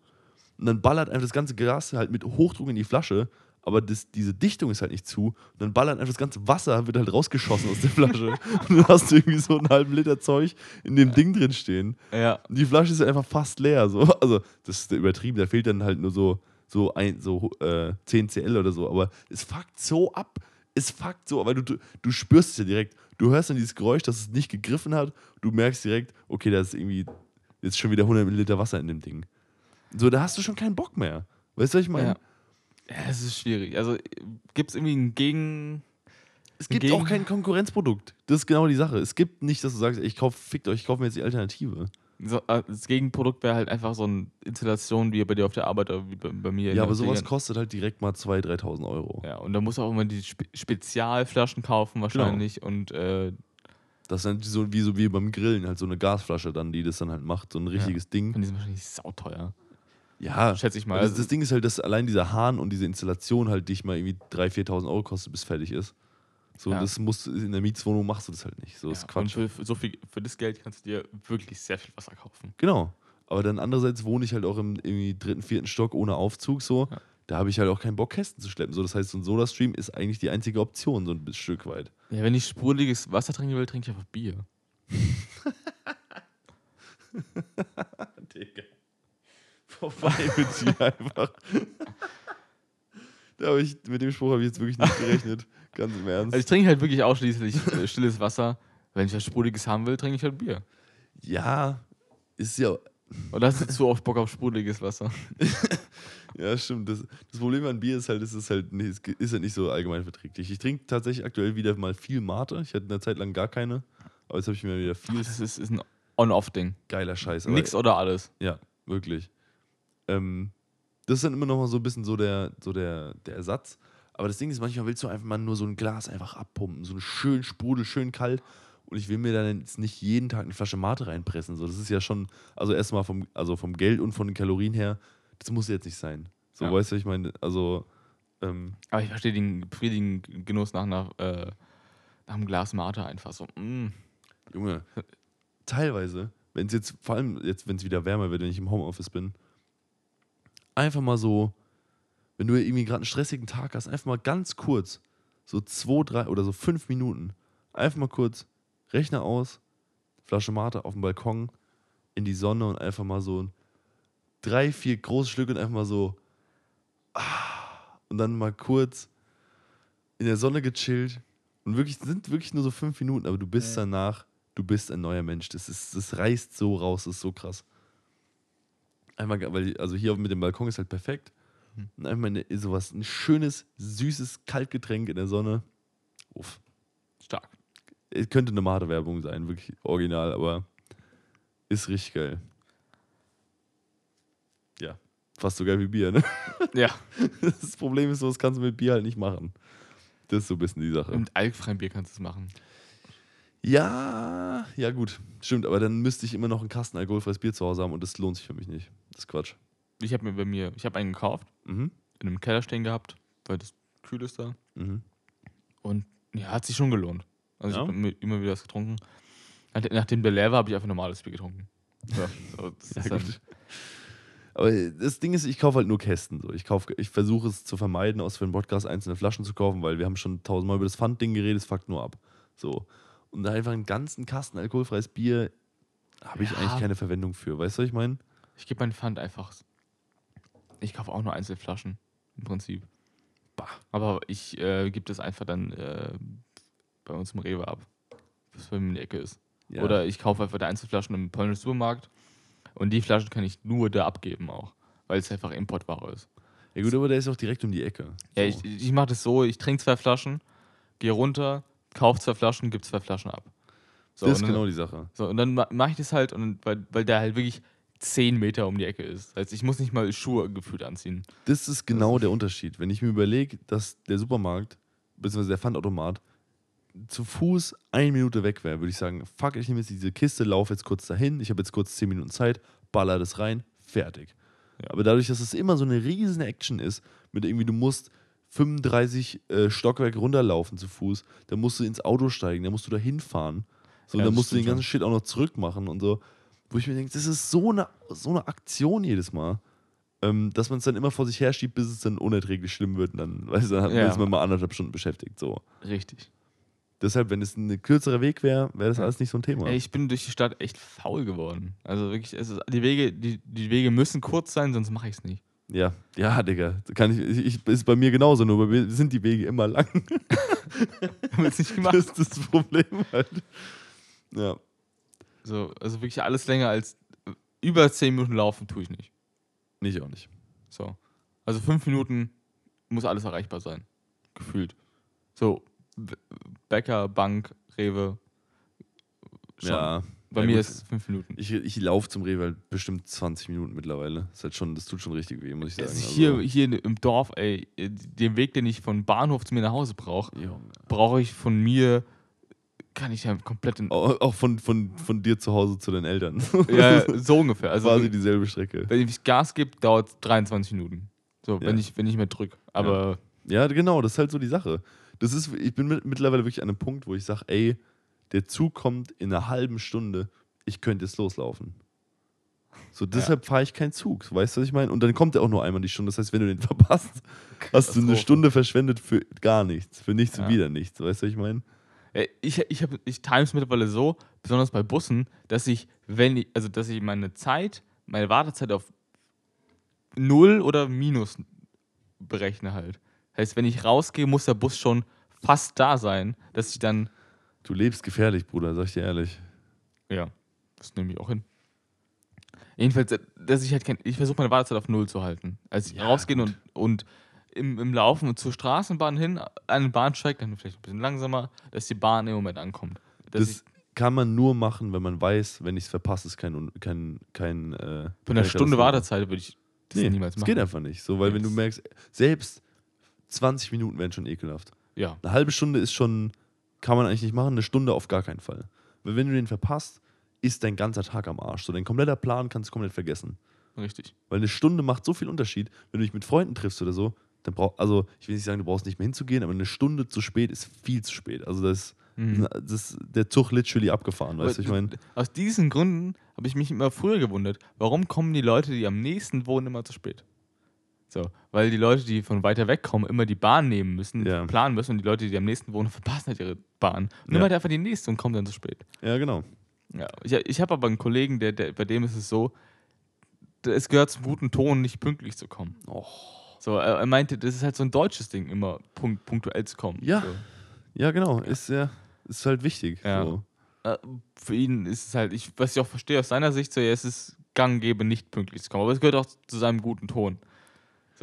Und dann ballert einfach das ganze Gas halt mit Hochdruck in die Flasche, aber das, diese Dichtung ist halt nicht zu. Und dann ballert einfach das ganze Wasser, wird halt rausgeschossen aus der Flasche. Und dann hast du irgendwie so einen halben Liter Zeug in dem Ding drin stehen. Ja. Und die Flasche ist halt einfach fast leer. So. Also, das ist übertrieben, da fehlt dann halt nur so, so, ein, so äh, 10 CL oder so. Aber es fuckt so ab. Es fuckt so, weil du, du, du spürst es ja direkt. Du hörst dann dieses Geräusch, dass es nicht gegriffen hat. Du merkst direkt, okay, da ist irgendwie jetzt schon wieder 100 Milliliter Wasser in dem Ding. So, da hast du schon keinen Bock mehr. Weißt du, was ich meine? Ja. Es ist schwierig. Also gibt es irgendwie ein Gegen. Es gibt Gegen- auch kein Konkurrenzprodukt. Das ist genau die Sache. Es gibt nicht, dass du sagst, ich kauf, fickt euch, ich kaufe mir jetzt die Alternative. So, äh, das Gegenprodukt wäre halt einfach so eine Installation wie bei dir auf der Arbeit oder wie bei, bei mir. Ja, aber sowas Pflege. kostet halt direkt mal 2.000, 3.000 Euro. Ja, und da muss auch immer die Spe Spezialflaschen kaufen wahrscheinlich Genau. und äh, Das ist dann so wie, so wie beim Grillen, halt so eine Gasflasche dann, die das dann halt macht, so ein richtiges Ding. und die sind wahrscheinlich sauteuer. Ja, Schätze ich mal. das, Also, das Ding ist halt, dass allein dieser Hahn und diese Installation halt dich mal irgendwie 3.000, 4.000 Euro kostet, bis fertig ist. So, Ja. das musst du, in der Mietswohnung machst du das halt nicht. So ja, ist und Quatsch. für, für so viel, für das Geld kannst du dir wirklich sehr viel Wasser kaufen. Genau. Aber dann andererseits wohne ich halt auch im irgendwie dritten, vierten Stock ohne Aufzug so. Ja. Da habe ich halt auch keinen Bock, Kästen zu schleppen. So, das heißt, so ein Soda-Stream ist eigentlich die einzige Option, so ein Stück weit. Ja, wenn ich sprudeliges Wasser trinken will, trinke ich einfach Bier. Digga. Vorbei mit dir einfach. da ich, mit dem Spruch habe ich jetzt wirklich nicht gerechnet. Ganz im Ernst. Also ich trinke halt wirklich ausschließlich äh, stilles Wasser. Wenn ich was Sprudeliges haben will, trinke ich halt Bier. ja, ist ja. Oder hast du zu oft Bock auf sprudeliges Wasser? Ja, stimmt. Das, das Problem an Bier ist halt, es ist halt, nicht, es ist halt nicht so allgemein verträglich. Ich trinke tatsächlich aktuell wieder mal viel Mate. Ich hatte eine Zeit lang gar keine. Aber jetzt habe ich mir wieder viel Das ist, ist ein On-Off-Ding. geiler Scheiß. Aber- Nix oder alles. Ja, wirklich. Ähm, das ist dann immer noch mal so ein bisschen so der, so der, der Ersatz. Aber das Ding ist, manchmal willst du einfach mal nur so ein Glas einfach abpumpen. So ein schön Sprudel, schön kalt. Und ich will mir dann jetzt nicht jeden Tag eine Flasche Mate reinpressen. So, das ist ja schon, also erstmal vom, also vom Geld und von den Kalorien her, das muss jetzt nicht sein. So, Ja. weißt du, ich meine, also, ähm, Aber ich verstehe den befriedigenden Genuss nach, einer, äh, nach einem Glas Mate einfach so. Mm. Junge, teilweise, wenn es jetzt, vor allem jetzt, wenn es wieder wärmer wird, wenn ich im Homeoffice bin, einfach mal so, wenn du irgendwie gerade einen stressigen Tag hast, einfach mal ganz kurz, so zwei, drei oder so fünf Minuten, einfach mal kurz Rechner aus, Flasche Mate auf dem Balkon, in die Sonne und einfach mal so drei, vier große Stücke und einfach mal so ah, und dann mal kurz in der Sonne gechillt und wirklich sind wirklich nur so fünf Minuten, aber du bist danach, du bist ein neuer Mensch. Das ist, das reißt so raus, das ist so krass. Einmal, weil also hier mit dem Balkon ist halt perfekt. Mhm. Und einmal eine, sowas, ein schönes, süßes Kaltgetränk in der Sonne. Uff. Stark. Es könnte eine Mate-Werbung sein, wirklich original, aber ist richtig geil. Ja, fast so geil wie Bier, ne? Ja. Das Problem ist, sowas kannst du mit Bier halt nicht machen. Das ist so ein bisschen die Sache. Mit alkfreiem Bier kannst du es machen. Ja, ja gut, stimmt, aber dann müsste ich immer noch einen Kasten alkoholfreies Bier zu Hause haben und das lohnt sich für mich nicht. Das ist Quatsch. Ich habe mir bei mir, ich habe einen gekauft, Mhm. in einem Keller stehen gehabt, weil das kühl ist da. Mhm. Und ja, hat sich schon gelohnt. Also Ja? ich habe immer wieder was getrunken. Nach- Nachdem der leer war, habe ich einfach normales Bier getrunken. Ja, so, das Ja. Aber das Ding ist, ich kaufe halt nur Kästen. So. Ich, kauf, ich versuche es zu vermeiden, aus für den Podcast einzelne Flaschen zu kaufen, weil wir haben schon tausendmal über das Pfandding geredet, es fuckt nur ab. So. Und da einfach einen ganzen Kasten alkoholfreies Bier habe ich Ja. eigentlich keine Verwendung für. Weißt du, was ich meine? ich gebe meinen Pfand einfach. Ich kaufe auch nur Einzelflaschen im Prinzip. Bah. Aber ich äh, gebe das einfach dann äh, bei uns im Rewe ab, was bei mir in der Ecke ist. Ja. Oder ich kaufe einfach die Einzelflaschen im polnischen Supermarkt und die Flaschen kann ich nur da abgeben auch, weil es einfach Importware ist. Ja gut, aber der ist auch direkt um die Ecke. Ja, So. ich, ich mache das so, ich trinke zwei Flaschen, gehe runter, kaufe zwei Flaschen, gebe zwei Flaschen ab. So, das ist dann, genau die Sache. so, und dann mache ich das halt, und weil, weil der halt wirklich 10 Meter um die Ecke ist. Das heißt, ich muss nicht mal Schuhe gefühlt anziehen. Das ist genau der Unterschied. Wenn ich mir überlege, dass der Supermarkt, beziehungsweise der Pfandautomat, zu Fuß eine Minute weg wäre, würde ich sagen, fuck, ich nehme jetzt diese Kiste, laufe jetzt kurz dahin, ich habe jetzt kurz 10 Minuten Zeit, baller das rein, fertig. Ja. Aber dadurch, dass es immer so eine riesen Action ist, mit irgendwie, du musst 35 äh, Stockwerke runterlaufen zu Fuß, dann musst du ins Auto steigen, dann musst du da hinfahren. So, Ja, dann musst du den ganzen Shit auch noch zurückmachen und so. Wo ich mir denke, das ist so eine, so eine Aktion jedes Mal, ähm, dass man es dann immer vor sich her schiebt, bis es dann unerträglich schlimm wird. Und dann, weißt du, dann Ja. ist man mal anderthalb Stunden beschäftigt. So. Richtig. Deshalb, wenn es ein kürzerer Weg wäre, wäre das alles nicht so ein Thema. Ey, ich bin durch die Stadt echt faul geworden. Also wirklich, es ist, die, Wege, die, die Wege müssen kurz sein, sonst mache ich es nicht. Ja, ja, Digga. Kann ich, ich, ist bei mir genauso, nur bei mir sind die Wege immer lang. Das ist das Problem halt. Ja. So, also wirklich alles länger als über 10 Minuten laufen tue ich nicht. Nicht auch nicht. So. Also fünf Minuten muss alles erreichbar sein. Gefühlt. So, Bäcker, Bank, Rewe. Schon. Ja. Bei ja, mir gut. ist es fünf Minuten. Ich, ich laufe zum Rewe halt bestimmt 20 Minuten mittlerweile. Das, halt schon, das tut schon richtig weh, muss ich sagen. Also Also, hier, hier im Dorf, ey, den Weg, den ich von Bahnhof zu mir nach Hause brauche, brauche ich von mir, kann ich ja komplett in. Auch, von, von, von dir zu Hause zu deinen Eltern. Ja, so ungefähr. Also, Quasi dieselbe Strecke. wenn ich Gas gebe, dauert es 23 Minuten. So, wenn, Ja. ich, wenn ich mehr drücke. Aber Ja, genau, das ist halt so die Sache. Das ist, ich bin mit, mittlerweile wirklich an einem Punkt, wo ich sage, ey, der Zug kommt in einer halben Stunde, ich könnte jetzt loslaufen. So, deshalb fahre ich keinen Zug. Weißt du, was ich meine? Und dann kommt er auch nur einmal die Stunde. Das heißt, wenn du den verpasst, hast du eine. Stunde verschwendet für gar nichts. Für nichts und Ja. wieder nichts. Weißt du, was ich meine? Ich, ich, hab- ich time es mittlerweile so, besonders bei Bussen, dass ich, wenn ich, also dass ich meine Zeit, meine Wartezeit auf null oder minus berechne halt. Heißt, wenn ich rausgehe, muss der Bus schon fast da sein, dass ich dann, Du lebst gefährlich, Bruder, sag ich dir ehrlich. ja, das nehme ich auch hin. Jedenfalls, äh, dass ich halt kein, ich versuche meine Wartezeit auf null zu halten. Als ich Ja, rausgehe gut. und, und im, im Laufen und zur Straßenbahn hin, an den Bahnsteig, dann vielleicht ein bisschen langsamer, dass die Bahn im Moment ankommt. Dass Das kann man nur machen, wenn man weiß, wenn ich es verpasse, ist kein, kein, kein äh, Von einer keine Stunde. Wartezeit würde ich das Nee, niemals das machen. geht einfach nicht. So, weil Nee, wenn du das- merkst, selbst 20 Minuten wären schon ekelhaft. Ja, Eine halbe Stunde ist schon, kann man eigentlich nicht machen, eine Stunde auf gar keinen Fall. Weil wenn du den verpasst, ist dein ganzer Tag am Arsch. So dein kompletter Plan kannst du komplett vergessen. richtig. Weil eine Stunde macht so viel Unterschied, wenn du dich mit Freunden triffst oder so, dann brauch, also ich will nicht sagen, du brauchst nicht mehr hinzugehen, aber eine Stunde zu spät ist viel zu spät. Also das, Mhm. das ist der Zug literally abgefahren, weißt du, ich meine. Aus diesen Gründen habe ich mich immer früher gewundert, warum kommen die Leute, die am nächsten wohnen, immer zu spät? So, weil die Leute, die von weiter weg kommen, immer die Bahn nehmen müssen, Ja. planen müssen und die Leute, die am nächsten wohnen, verpassen halt ihre Bahn. Und Ja. halt einfach die nächste und kommen dann zu spät. Ja, genau. Ja, ich ich habe aber einen Kollegen, der, der, bei dem ist es so, es gehört zum guten Ton, nicht pünktlich zu kommen. Oh. So, er, er meinte, das ist halt so ein deutsches Ding, immer punkt, punktuell zu kommen. Ja. So. Ja, genau. Ist ja, ist halt wichtig. Ja. So. Äh, für ihn ist es halt, ich, was ich auch verstehe aus seiner Sicht, so, ja, es ist gang gäbe, nicht pünktlich zu kommen. Aber es gehört auch zu seinem guten Ton.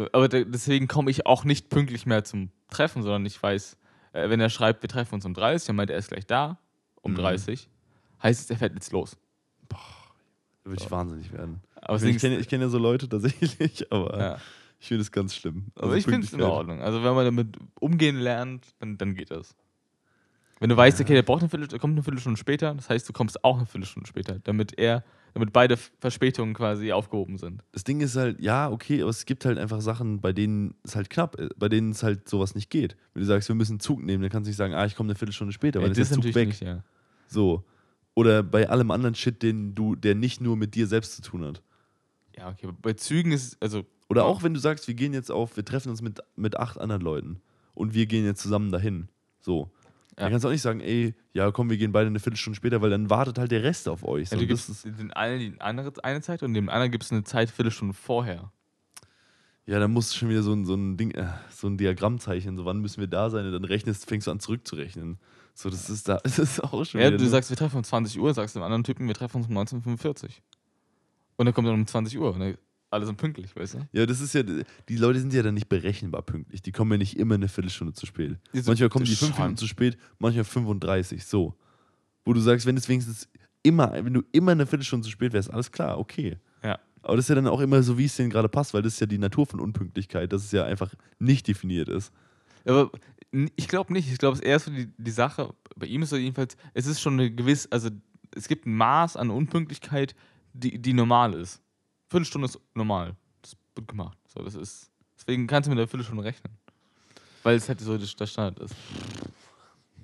So, aber de deswegen komme ich auch nicht pünktlich mehr zum Treffen, sondern ich weiß, äh, wenn er schreibt, wir treffen uns um 30, dann meint er, er ist gleich da, um Mhm. 30, heißt es, er fährt jetzt los. Da würde ich wahnsinnig werden. Aber Ich, ich kenne ich kenn ja so Leute tatsächlich, aber ja. ich finde es ganz schlimm. Aber ich finde es in. Ordnung. Also wenn man damit umgehen lernt, dann, dann geht das. Wenn du weißt, okay, der braucht eine Viertelstunde, kommt eine Viertelstunde später, das heißt, du kommst auch eine Viertelstunde später, damit er, damit beide Verspätungen quasi aufgehoben sind. Das Ding ist halt, ja, okay, aber es gibt halt einfach Sachen, bei denen es halt knapp ist, bei denen es halt sowas nicht geht. Wenn du sagst, wir müssen einen Zug nehmen, dann kannst du nicht sagen, ah, ich komme eine Viertelstunde später, weil Ja, dann ist der Zug weg. nicht, ja. So. Oder bei allem anderen Shit, den du, der nicht nur mit dir selbst zu tun hat. Ja, okay. aber Bei Zügen ist, also, Oder auch wenn du sagst, wir gehen jetzt auf, wir treffen uns mit, mit acht anderen Leuten und wir gehen jetzt zusammen dahin. So. Ja. Dann kannst du auch nicht sagen, ey, ja komm, wir gehen beide eine Viertelstunde später, weil dann wartet halt der Rest auf euch. So, ja, du gibst den einen die andere, eine Zeit und dem anderen gibst du eine Zeit Viertelstunde vorher. ja, dann musst du schon wieder so ein, so ein Ding, äh, so ein Diagramm zeichnen, so wann müssen wir da sein und dann rechnest, fängst du an zurückzurechnen. So, das ist da, das ist auch schon Ja, wieder. du ne? sagst, wir treffen uns 20 Uhr, sagst dem anderen Typen, wir treffen uns um 1945. Und dann kommt er um 20 Uhr. Und dann, alle sind pünktlich, weißt du? Ja, das ist ja, die Leute sind ja dann nicht berechenbar pünktlich. Die kommen ja nicht immer eine Viertelstunde zu spät. So- Manchmal kommen die fünf. Minuten zu spät, manchmal 35, so. Wo du sagst, wenn es wenigstens immer, wenn du immer eine Viertelstunde zu spät wärst, alles klar, okay. Ja. Aber das ist ja dann auch immer so, wie es denen gerade passt, weil das ist ja die Natur von Unpünktlichkeit, dass es ja einfach nicht definiert ist. Aber ich glaube nicht. Ich glaube, es ist eher so die, die Sache, bei ihm ist so jedenfalls, es ist schon eine gewisse, also es gibt ein Maß an Unpünktlichkeit, die, die normal ist. Viertelstunde ist normal. Das wird gemacht. So, das ist, deswegen kannst du mit der Viertelstunde rechnen. Weil es halt so der Standard ist.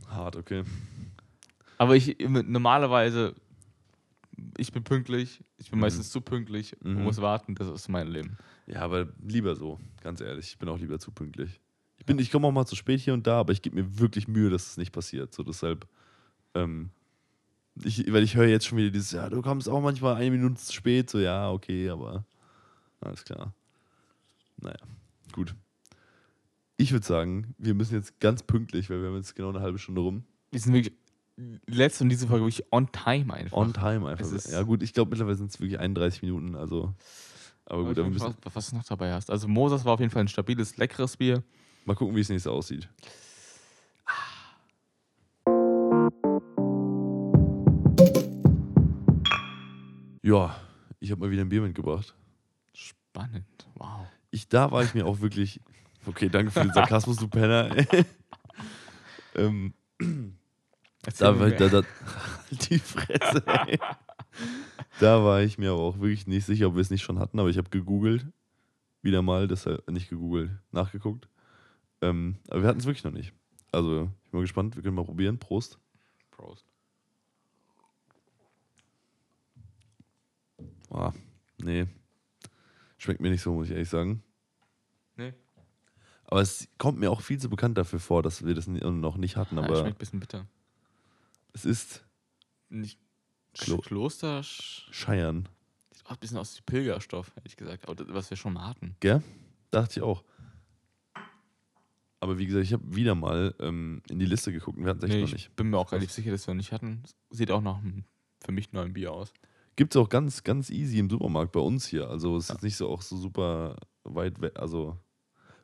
Hart, okay. Aber ich normalerweise, ich bin pünktlich, ich bin meistens zu pünktlich und Mhm. muss warten, das ist mein Leben. Ja, aber lieber so, ganz ehrlich. Ich bin auch lieber zu pünktlich. Ich, bin- ich komme auch mal zu spät hier und da, aber ich gebe mir wirklich Mühe, dass es nicht passiert. So deshalb, ähm, ich, weil ich höre jetzt schon wieder dieses, ja, du kommst auch manchmal eine Minute zu spät. So, ja, okay, aber alles klar. Naja, gut. Ich würde sagen, wir müssen jetzt ganz pünktlich, weil wir haben jetzt genau eine halbe Stunde rum. Wir sind wirklich, letzte und diese Folge wirklich on time einfach. On time einfach. Ja, gut, ich glaube, mittlerweile sind es wirklich 31 Minuten, also. Aber Aber gut, aber gespannt, was du noch dabei hast. Also Moses war auf jeden Fall ein stabiles, leckeres Bier. mal gucken, wie es nächstes aussieht. Ja, ich habe mal wieder ein Bier mitgebracht. Spannend. Wow. Ich, da war ich mir auch wirklich. Okay, danke für den Sarkasmus, du Penner. ähm, da, war, da, da, die Fresse, ey. Da war ich mir aber auch wirklich nicht sicher, ob wir es nicht schon hatten, aber ich habe gegoogelt. Wieder mal, deshalb nicht gegoogelt, nachgeguckt. Ähm, aber wir hatten es wirklich noch nicht. Also, ich bin mal gespannt, wir können mal probieren. Prost. Prost. Ah, nee. Schmeckt mir nicht so, muss ich ehrlich sagen. Nee. Aber es kommt mir auch viel zu bekannt dafür vor, dass wir das noch nicht hatten. Ja, Aber schmeckt ein bisschen bitter. es ist Nicht Klo- Kloster. sch- Scheiern. Sieht auch ein bisschen aus wie Pilgerstoff, hätte ich gesagt. Aber das, was wir schon mal hatten. Gell? Dachte ich auch. Aber wie gesagt, ich habe wieder mal ähm, in die Liste geguckt und wir hatten es echt Nee, noch ich nicht. bin mir auch relativ sicher, dass wir nicht hatten. Sieht auch nach einem für mich neuen Bier aus. Gibt es auch ganz, ganz easy im Supermarkt bei uns hier. Also es ist Ja. jetzt nicht so auch so super weit weg. Also.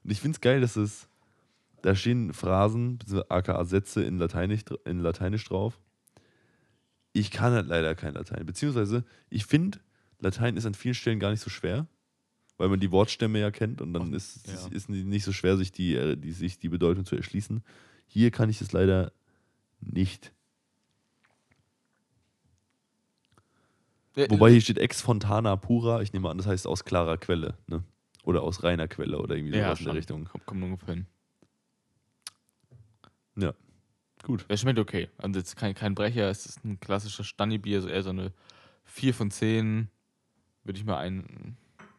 Und ich finde es geil, dass es. Da stehen Phrasen, aka Sätze in Lateinisch, in Lateinisch drauf. Ich kann halt leider kein Latein. Beziehungsweise, ich finde, Latein ist an vielen Stellen gar nicht so schwer, weil man die Wortstämme ja kennt und dann Ach, ist es ja. ist nicht so schwer, sich die, äh, die, sich die Bedeutung zu erschließen. Hier kann ich es leider nicht. Wobei hier steht Ex Fontana pura. Ich nehme an, das heißt aus klarer Quelle. Ne? Oder aus reiner Quelle oder irgendwie ja, sowas in der. Richtung. Kommt, kommt ungefähr hin. Gut. Es schmeckt okay. Also jetzt kein, kein Brecher, es ist ein klassisches Stani-Bier, so eher so eine 4 von 10, würde ich mal ein,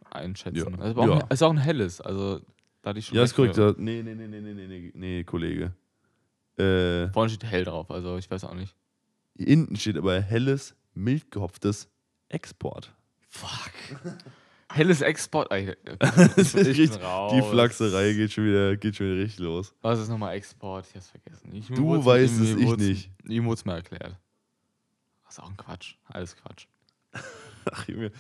einschätzen. Ja. Also auch Ja. ein, ist auch ein helles, also da hatte ich schon Ja, ist korrekt. Ja, Nee, nee, nee, nee, nee, nee, nee, nee, Kollege. Äh, Vorne steht hell drauf, also ich weiß auch nicht. hinten steht aber helles, mild gehopftes Export. Fuck. Helles Export. Ey, Das ist richtig-. Die Flachserei geht schon wieder, geht schon wieder richtig los. Was ist nochmal Export? Ich hab's vergessen. Ich, Du weißt es, ich nicht. Ihm wurde es mir erklärt. Das ist auch ein Quatsch. Alles Quatsch. Ach, Junge.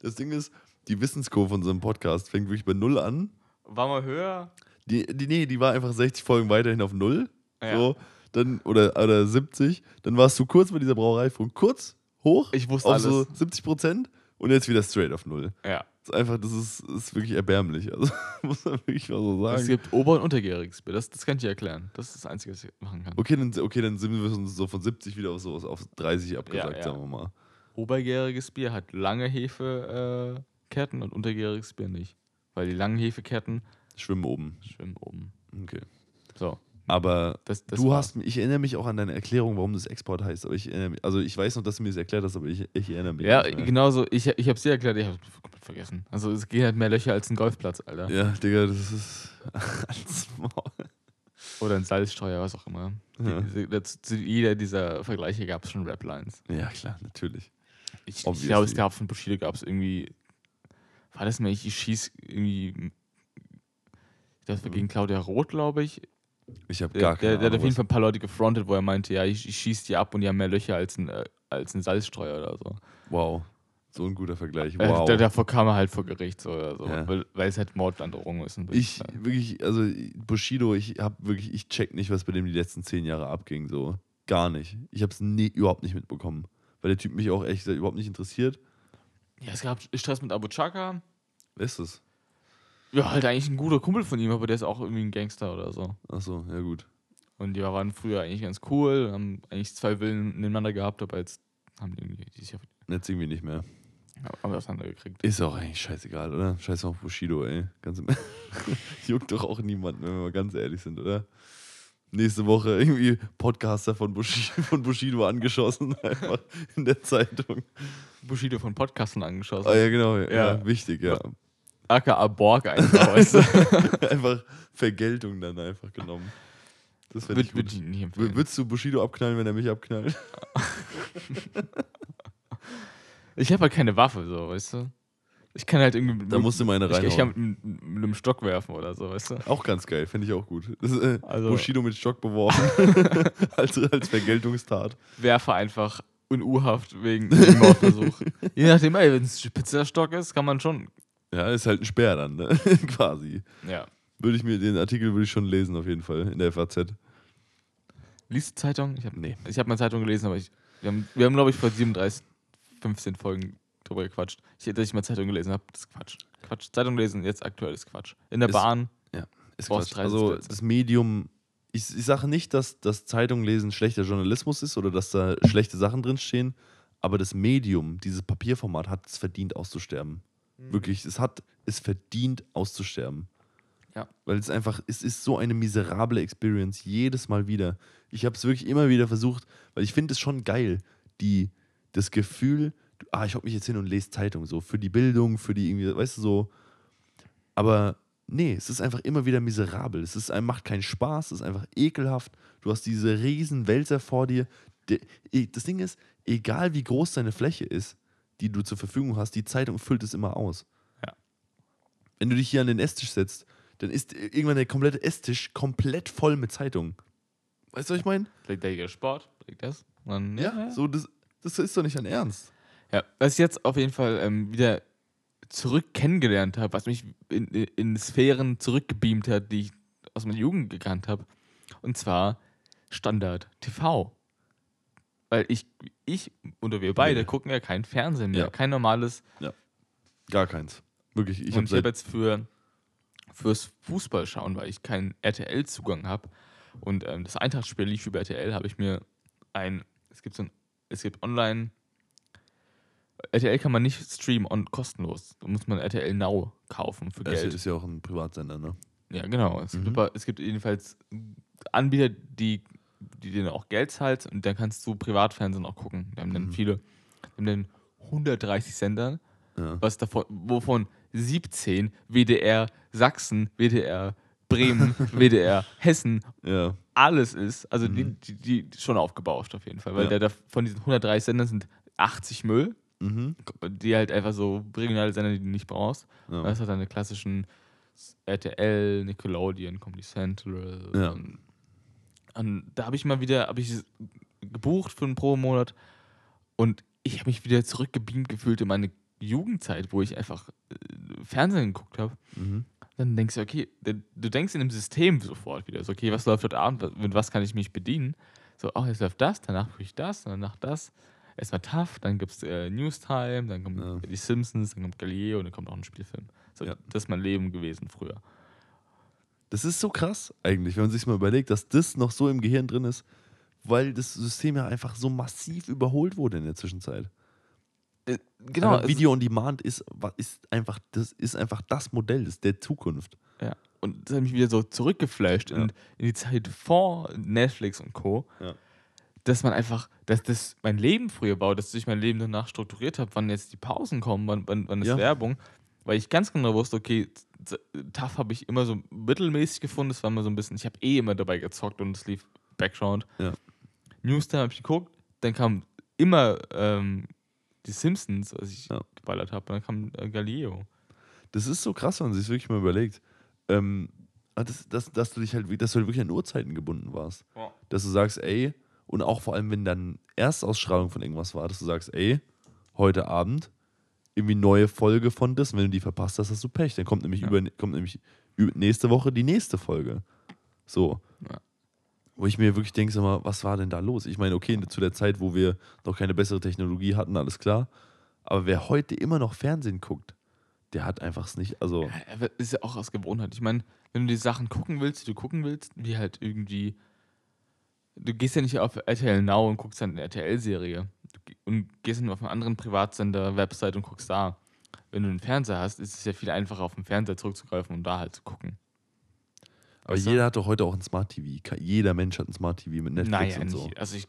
Das Ding ist, die Wissenskurve von unserem Podcast fängt wirklich bei Null an. War mal höher? Die, die, nee, die war einfach 60 Folgen weiterhin auf Null. Ja. So, dann, oder, oder 70. Dann warst du kurz bei dieser Brauerei von kurz hoch Ich wusste auf alles. so 70 Prozent und jetzt wieder straight auf Null. Ja. Das ist einfach, das ist, ist wirklich erbärmlich. Also muss man wirklich mal so Es sagen. gibt Ober- und Untergäriges Bier. Das, das kann ich dir erklären. Das ist das Einzige, was ich machen kann. Okay, dann, okay, dann sind wir uns so von 70 wieder auf, so, auf 30 abgesagt, ja. sagen wir mal. Obergäriges Bier hat lange Hefekerten und untergäriges Bier nicht. Weil die langen Hefekerten Schwimmen oben. schwimmen oben. Okay. So. Aber Das, das du war- hast, ich erinnere mich auch an deine Erklärung, warum das Export heißt. Aber ich mich, also ich weiß noch, dass du mir das erklärt hast, aber ich, ich erinnere mich Ja, mehr. genauso. Ich, ich hab's dir erklärt, ich hab's komplett vergessen. Also es geht halt mehr Löcher als ein Golfplatz, Alter. Ja, Digga, das ist als Maul. Oder ein Salzstreuer, was auch immer. Ja. Zu jeder dieser Vergleiche gab es schon Raplines. Ja, klar, natürlich. Ich, ich glaube, es gab von Bushido gab es irgendwie. War das nicht? Ich schieß irgendwie. Das war gegen Claudia Roth, glaube ich. Ich habe Der, gar der, keine der hat auf Ahnung. jeden Fall ein paar Leute gefrontet, wo er meinte, ja, ich, ich schieß die ab und die haben mehr Löcher als ein, äh, als ein Salzstreuer oder so. Wow. So ein guter Vergleich. Äh, Wow. da- davor kam er halt vor Gericht so oder so, Ja. weil, weil es halt Mordandrohung ist. Ich wirklich, also Bushido, ich hab wirklich, ich check nicht, was bei dem die letzten zehn Jahre abging. So. Gar nicht. Ich hab's nie, überhaupt nicht mitbekommen. Weil der Typ mich auch echt überhaupt nicht interessiert. ja, es gab Stress mit Abu Chaka. Ist das? Ja, halt eigentlich ein guter Kumpel von ihm, aber der ist auch irgendwie ein Gangster oder so. Achso, ja gut. Und die waren früher eigentlich ganz cool, haben eigentlich zwei Willen nebeneinander gehabt, aber jetzt haben die, irgendwie- die sich auf- Jetzt irgendwie nicht mehr. haben wir auseinandergekriegt. Ist auch eigentlich scheißegal, oder? Scheiß auf Bushido, ey. Ganz im Juckt doch auch niemanden, wenn wir mal ganz ehrlich sind, oder? Nächste Woche irgendwie Podcaster von Bushido, von Bushido angeschossen, einfach in der Zeitung. Bushido von Podcasten angeschossen. Ah ja, genau, ja, Ja. wichtig, ja. Aka Borg einfach, weißt du? einfach Vergeltung dann einfach genommen. Das wäre gut. nicht empfehlen. Würdest du Bushido abknallen, wenn er mich abknallt? Ich habe halt keine Waffe, so, weißt du? Ich kann halt irgendwie. Da musst du mal eine ich, kann mit, mit, mit einem Stock werfen oder so, weißt du? Auch ganz geil, finde ich auch gut. Das ist, äh, Also- Bushido mit Stock beworfen. als, als Vergeltungstat. Werfe einfach in U-Haft wegen, wegen Mordversuch. Je nachdem, ey, wenn es ein spitzer Stock ist, kann man schon. Ja, ist halt ein Speer dann, ne? quasi. Ja. Würde ich mir, den Artikel würde ich schon lesen, auf jeden Fall, in der FAZ. Liest du Zeitung? Ich habe Nee. ich hab mal Zeitung gelesen, aber ich, wir haben, wir haben glaube ich, vor 37, 15 Folgen drüber gequatscht. Ich, dass ich mal Zeitung gelesen habe, das ist Quatsch. Quatsch. Zeitung lesen, jetzt aktuell ist Quatsch. In der Ist- Bahn, Ist Brauchst Quatsch. 30 Also Sätze. das Medium, ich, ich sage nicht, dass das Zeitung lesen schlechter Journalismus ist oder dass da schlechte Sachen drinstehen, aber das Medium, dieses Papierformat, hat es verdient auszusterben. Mhm. Wirklich, es hat es verdient auszusterben. Ja. Weil es einfach, es ist so eine miserable Experience, jedes Mal wieder. Ich habe es wirklich immer wieder versucht, weil ich finde es schon geil, die, das Gefühl, ah, ich hocke mich jetzt hin und lese Zeitung, so für die Bildung, für die irgendwie, weißt du, so. Aber nee, es ist einfach immer wieder miserabel. Es ist, einem macht keinen Spaß, es ist einfach ekelhaft. Du hast diese riesen Wälzer vor dir. Eh, das Ding ist, egal wie groß deine Fläche ist, die du zur Verfügung hast, die Zeitung füllt es immer aus. Ja. Wenn du dich hier an den Esstisch setzt, dann ist irgendwann der komplette Esstisch komplett voll mit Zeitungen. Weißt du, was ich meine? legt der Sport, legt das. Dann, ja, ja. So, das, das ist doch nicht ein Ernst. Ja, was ich jetzt auf jeden Fall ähm, wieder zurück kennengelernt habe, was mich in, in, in Sphären zurückgebeamt hat, die ich aus meiner Jugend gekannt habe. Und zwar Standard TV. Weil ich, ich oder wir beide Nee. gucken ja kein Fernsehen mehr, Ja. kein normales. Gar keins. Wirklich, ich und ich habe jetzt für fürs Fußball schauen, weil ich keinen RTL-Zugang habe und ähm, das Eintrachtspiel lief über RTL, habe ich mir ein, es gibt so ein, es gibt online, RTL kann man nicht streamen on, kostenlos. Da muss man RTL Now kaufen für Geld. ist ja auch ein Privatsender, ne? Ja, genau. Es, gibt Mhm. aber, es gibt jedenfalls Anbieter, die, die dir auch Geld zahlen und dann kannst du Privatfernsehen auch gucken. Wir haben dann Mhm. viele, wir haben dann 130 Sender, Ja. was davon, wovon 17 WDR Sachsen, WDR Bremen, WDR Hessen, ja. alles ist. Also Mhm. die, die, die schon aufgebauscht auf jeden Fall. Weil Ja. der, von diesen 130 Sendern sind 80 Müll, Mhm. die halt einfach so regionale Sender, die du nicht brauchst. ja. Das hat dann die klassischen RTL, Nickelodeon, Comedy Central. Ja. Und, da habe ich mal wieder, habe ich gebucht für einen Pro-Monat und ich habe mich wieder zurückgebeamt gefühlt in meine Jugendzeit, wo ich einfach äh, Fernsehen geguckt habe. Mhm. Dann denkst du, okay, du denkst in dem System sofort wieder, so, okay, was läuft heute Abend, mit was kann ich mich bedienen? So, oh, jetzt läuft das, danach gucke ich das, danach das. Erstmal tough, dann gibt es äh, Newstime, dann kommt Ja. die Simpsons, dann kommt Galileo und dann kommt auch ein Spielfilm. So, Ja. Das ist mein Leben gewesen früher. Das ist so krass eigentlich, wenn man sich mal überlegt, dass das noch so im Gehirn drin ist, weil das System ja einfach so massiv überholt wurde in der Zwischenzeit. Äh, genau, Aber Video on Demand ist, ist, einfach, das ist einfach das Modell das der Zukunft. Ja. Und das hat mich wieder so zurückgeflasht Ja. in, in die Zeit vor Netflix und Co. Ja. Dass man einfach, dass das mein Leben früher war, dass ich mein Leben danach strukturiert habe, wann jetzt die Pausen kommen, wann, wann, wann ist Ja. Werbung. Weil ich ganz genau wusste, okay, TAF habe ich immer so mittelmäßig gefunden, das war immer so ein bisschen, ich habe eh immer dabei gezockt und es lief Background. Ja. Newstime habe ich geguckt, dann kam immer ähm, die Simpsons, was ich Ja. geballert habe, dann kam äh, Galileo. Das ist so krass, wenn man sich wirklich mal überlegt. Ähm, ah, das, das, dass du dich halt, dass du halt wirklich an Uhrzeiten gebunden warst. Ja. Dass du sagst, ey, und auch vor allem, wenn dann Erstausstrahlung von irgendwas war, dass du sagst, ey, heute Abend irgendwie neue Folge von das. Und wenn du die verpasst hast, hast du Pech. Dann kommt nämlich, Ja. über, kommt nämlich nächste Woche die nächste Folge. So. Ja. Wo ich mir wirklich denke, sag mal, was war denn da los? Ich meine, okay, zu der Zeit, wo wir noch keine bessere Technologie hatten, alles klar. Aber wer heute immer noch Fernsehen guckt, der hat einfach es nicht. Also, Ja, ist ja auch aus Gewohnheit. Ich meine, wenn du die Sachen gucken willst, die du gucken willst, wie halt irgendwie. Du gehst ja nicht auf RTL Now und guckst dann eine RTL-Serie. Und gehst dann auf einen anderen Privatsender, Website und guckst da. Wenn du einen Fernseher hast, ist es ja viel einfacher, auf den Fernseher zurückzugreifen und da halt zu gucken. aber du? jeder hat doch heute auch ein Smart TV. Jeder Mensch hat ein Smart TV mit Netflix Naja, und nicht. so. Also ich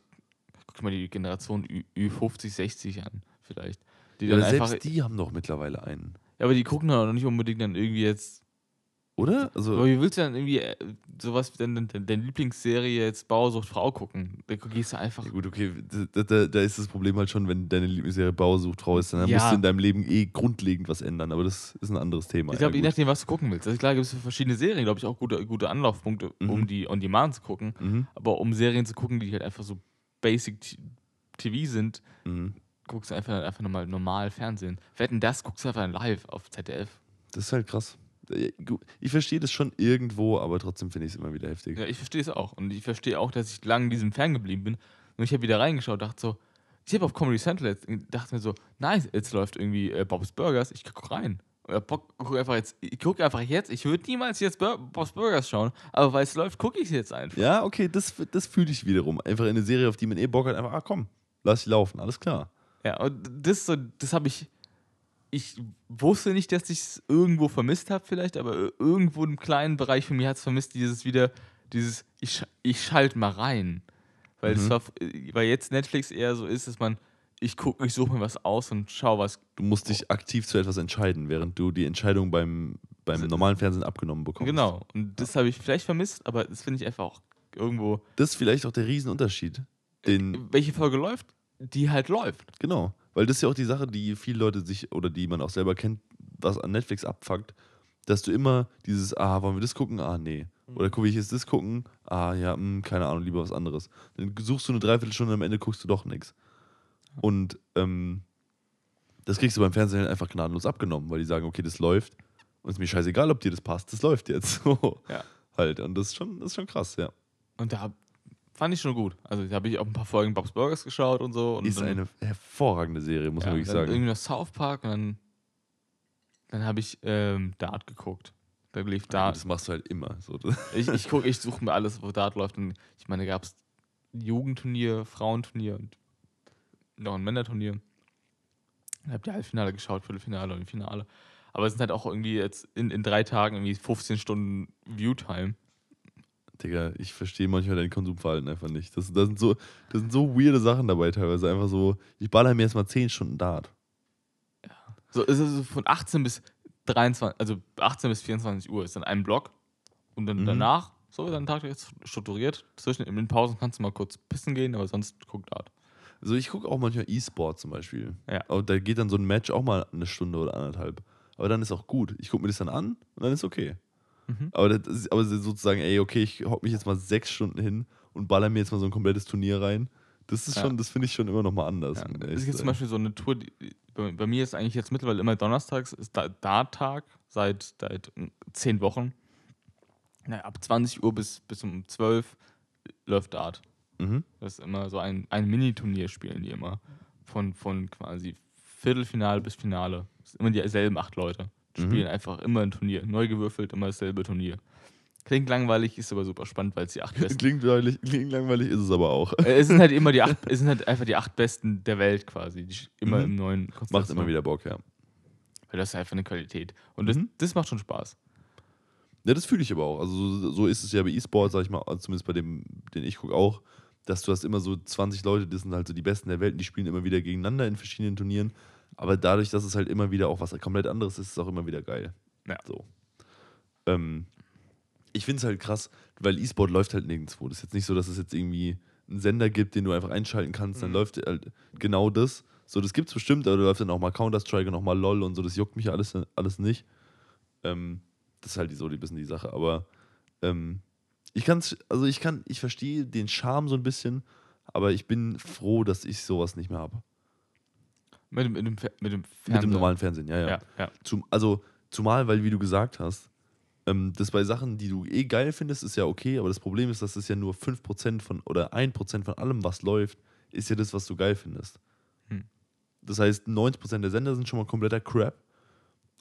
guck mal die Generation Ü, Ü50, 60 an, vielleicht. Die Ja, dann aber selbst die haben doch mittlerweile einen. Ja, aber die gucken doch noch nicht unbedingt dann irgendwie jetzt Oder? Also, Aber wie willst du dann irgendwie äh, sowas wie deine, deine, Lieblingsserie jetzt Bauersucht Frau gucken? Da gehst du einfach. Ja, gut, okay, da, da, da ist das Problem halt schon, wenn deine Lieblingsserie Bauersucht Frau ist, dann Ja. musst du in deinem Leben eh grundlegend was ändern, aber das ist ein anderes Thema. Ich glaube, ja, je nachdem, was du gucken willst. Also klar gibt es für verschiedene Serien, glaube ich, auch gute, gute Anlaufpunkte, um Mhm. die on demand zu gucken. mhm, Aber um Serien zu gucken, die halt einfach so Basic TV sind, mhm. guckst du einfach, einfach nochmal normal Fernsehen. Wetten, das guckst du einfach live auf ZDF. Das ist halt krass. Gut, Ich verstehe das schon irgendwo, aber trotzdem finde ich es immer wieder heftig. Ja, ich verstehe es auch. Und ich verstehe auch, dass ich lange in diesem Fern geblieben bin. Und ich habe wieder reingeschaut, dachte so, ich habe auf Comedy Central jetzt, dachte mir so, nice, jetzt läuft irgendwie äh, Bob's Burgers, ich guck rein. Und ich guck, einfach jetzt, ich gucke einfach jetzt, ich würde niemals jetzt Bur Bob's Burgers schauen, aber weil es läuft, gucke ich es jetzt einfach. Ja, okay, das, das fühle ich wiederum. Einfach in eine Serie, auf die man eh Bock hat, einfach, ah komm, lass sie laufen, alles klar. Ja, und das, so, das habe ich, ich wusste nicht, dass ich es irgendwo vermisst habe vielleicht, aber irgendwo im kleinen Bereich von mir hat es vermisst, dieses wieder, dieses, ich, ich schalte mal rein. Weil, Mhm. war, weil jetzt Netflix eher so ist, dass man, ich gucke, ich suche mir was aus und schaue was. Du musst dich aktiv zu etwas entscheiden, während du die Entscheidung beim, beim normalen Fernsehen abgenommen bekommst. Genau. Und das habe ich vielleicht vermisst, aber das finde ich einfach auch irgendwo. Das ist vielleicht auch der Riesenunterschied. Den, Welche Folge läuft? Die halt läuft. Genau, weil das ist ja auch die Sache, die viele Leute sich oder die man auch selber kennt, was an Netflix abfuckt, dass du immer dieses, ah, wollen wir das gucken? Ah, nee. Oder gucke ich jetzt das gucken? Ah, ja, hm, keine Ahnung, lieber was anderes. Dann suchst du eine Dreiviertelstunde und am Ende guckst du doch nichts. Und ähm, das kriegst du beim Fernsehen halt einfach gnadenlos abgenommen, weil die sagen, okay, das läuft und es ist mir scheißegal, ob dir das passt, das läuft jetzt. So. Ja. Halt, und das ist schon, das ist schon krass, ja. Und da fand ich schon gut. Also da habe ich auch ein paar Folgen Bob's Burgers geschaut und so. Und Ist dann- eine hervorragende Serie, muss man Ja, wirklich dann sagen. Irgendwie noch South Park und dann, dann habe ich ähm, Dart geguckt. Da lief Ja, Dart. das machst du halt immer. So. Ich, ich gucke, ich suche mir alles, wo Dart läuft. Und ich meine, da gab es Jugendturnier, Frauenturnier und noch ein Männerturnier. Ich habe die Halbfinale geschaut, Viertelfinale und Finale. Aber es sind halt auch irgendwie jetzt in, in drei Tagen irgendwie 15 Stunden Viewtime. Digga, ich verstehe manchmal dein Konsumverhalten einfach nicht. Das, das, sind so, das sind so weirde Sachen dabei teilweise. Einfach so, ich baller mir erstmal 10 Stunden Dart. So, es ist so von 18 bis 23, also 18 bis 24 Uhr ist dann ein Block. Und dann Mhm. danach, so dein Tag jetzt strukturiert. Zwischen in den Pausen kannst du mal kurz pissen gehen, aber sonst guck Dart. Also ich gucke auch manchmal E-Sport zum Beispiel. Ja. Und da geht dann so ein Match auch mal eine Stunde oder anderthalb. Aber dann ist auch gut. Ich gucke mir das dann an und dann ist okay. Mhm. Aber, das aber sozusagen, ey, okay, ich hock mich jetzt mal sechs Stunden hin und baller mir jetzt mal so ein komplettes Turnier rein. Das ist Ja. schon, das finde ich schon immer noch mal anders. Ja, es gibt zum. Beispiel so eine Tour, die, bei, bei mir ist eigentlich jetzt mittlerweile immer donnerstags, ist da- Dart-Tag seit, seit mm, zehn Wochen. Ja, ab 20 Uhr bis, bis um 12 läuft Dart. Mhm. Das ist immer so ein, ein Mini-Turnier spielen die immer. Von, von quasi Viertelfinale bis Finale. Das sind immer dieselben acht Leute. Mhm. Spielen einfach immer ein Turnier. Neu gewürfelt, immer dasselbe Turnier. Klingt langweilig, ist aber super spannend, weil es die acht besten. Klingt, langweilig, klingt langweilig, ist es aber auch. Äh, es sind halt immer die acht, es sind halt einfach die acht besten der Welt quasi. Die immer Mhm. im neuen Macht Konstellation. immer wieder Bock, ja. Weil das ist einfach eine Qualität. Und das, Mhm. das macht schon Spaß. Ja, das fühle ich aber auch. Also so, ist es ja bei E-Sport, sag ich mal, zumindest bei dem, den ich gucke auch, dass du hast immer so 20 Leute, das sind halt so die Besten der Welt, die spielen immer wieder gegeneinander in verschiedenen Turnieren. Aber dadurch, dass es halt immer wieder auch was komplett anderes ist, ist es auch immer wieder geil. Ja. So. Ähm, ich finde es halt krass, weil E-Sport läuft halt nirgendwo. Das ist jetzt nicht so, dass es jetzt irgendwie einen Sender gibt, den du einfach einschalten kannst, dann Mhm. läuft halt genau das. So, das gibt es bestimmt, aber da läuft dann auch mal Counter-Strike und auch mal LOL und so, das juckt mich ja alles, alles nicht. Ähm, das ist halt die, so ein bisschen die Sache. Aber ähm, ich kann es, also ich kann, ich verstehe den Charme so ein bisschen, aber ich bin froh, dass ich sowas nicht mehr habe. Mit, dem- mit, dem, mit dem Mit Fernseher. dem normalen Fernsehen, ja, ja. Ja, ja. Zum, also, zumal, weil, wie du gesagt hast, ähm, das bei Sachen, die du eh geil findest, ist ja okay, aber das Problem ist, dass es ja nur 5% von oder 1% von allem, was läuft, ist ja das, was du geil findest. Hm. Das heißt, 90% der Sender sind schon mal kompletter Crap.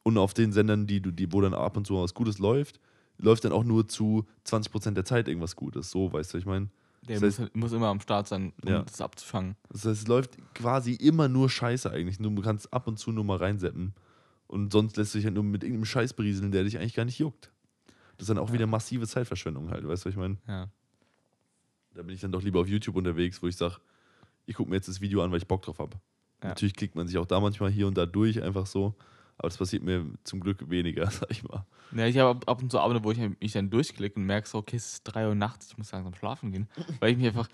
Und auf den Sendern, die du, die, wo dann ab und zu mal was Gutes läuft, läuft dann auch nur zu 20% der Zeit irgendwas Gutes. So, weißt du, ich meine. Der Das muss, muss immer am Start sein, um Ja. das abzufangen. Das heißt, es läuft quasi immer nur Scheiße eigentlich. Du kannst ab und zu nur mal reinseppen. Und sonst lässt du dich halt nur mit irgendeinem Scheiß berieseln, der dich eigentlich gar nicht juckt. Das ist dann auch Ja. wieder massive Zeitverschwendung halt, weißt du, was ich meine? Ja. Da bin ich dann doch lieber auf YouTube unterwegs, wo ich sage, ich gucke mir jetzt das Video an, weil ich Bock drauf habe. Ja. Natürlich klickt man sich auch da manchmal hier und da durch, einfach so. Aber das passiert mir zum Glück weniger, sag ich mal. Ja, ich habe ab, und zu Abende, wo ich mich dann durchklicke und merke so, okay, es ist 3 Uhr nachts, ich muss langsam schlafen gehen, weil ich mich einfach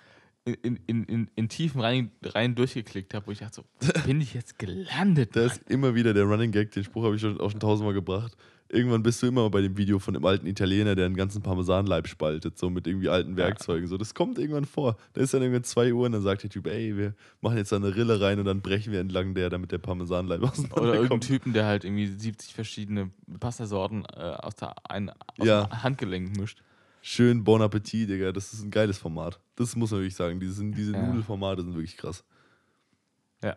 in, in, in, in Tiefen rein, rein durchgeklickt habe, wo ich dachte so, bin ich jetzt gelandet? Da ist immer wieder der Running Gag, den Spruch habe ich schon, auch schon tausendmal gebracht. Irgendwann bist du immer bei dem Video von dem alten Italiener, der einen ganzen Parmesanleib spaltet, so mit irgendwie alten Werkzeugen. So, das kommt irgendwann vor. Da ist dann irgendwann 2 Uhr und dann sagt der Typ, ey, wir machen jetzt da eine Rille rein und dann brechen wir entlang der, damit der Parmesanleib Oder irgendein auseinanderkommt. Typen, der halt irgendwie 70 verschiedene Pastasorten äh, aus, der ein, aus Ja. dem Handgelenk mischt. Schön Bon Appetit, Digga. Das ist ein geiles Format. Das muss man wirklich sagen. Diese, diese Ja. Nudelformate sind wirklich krass. Ja.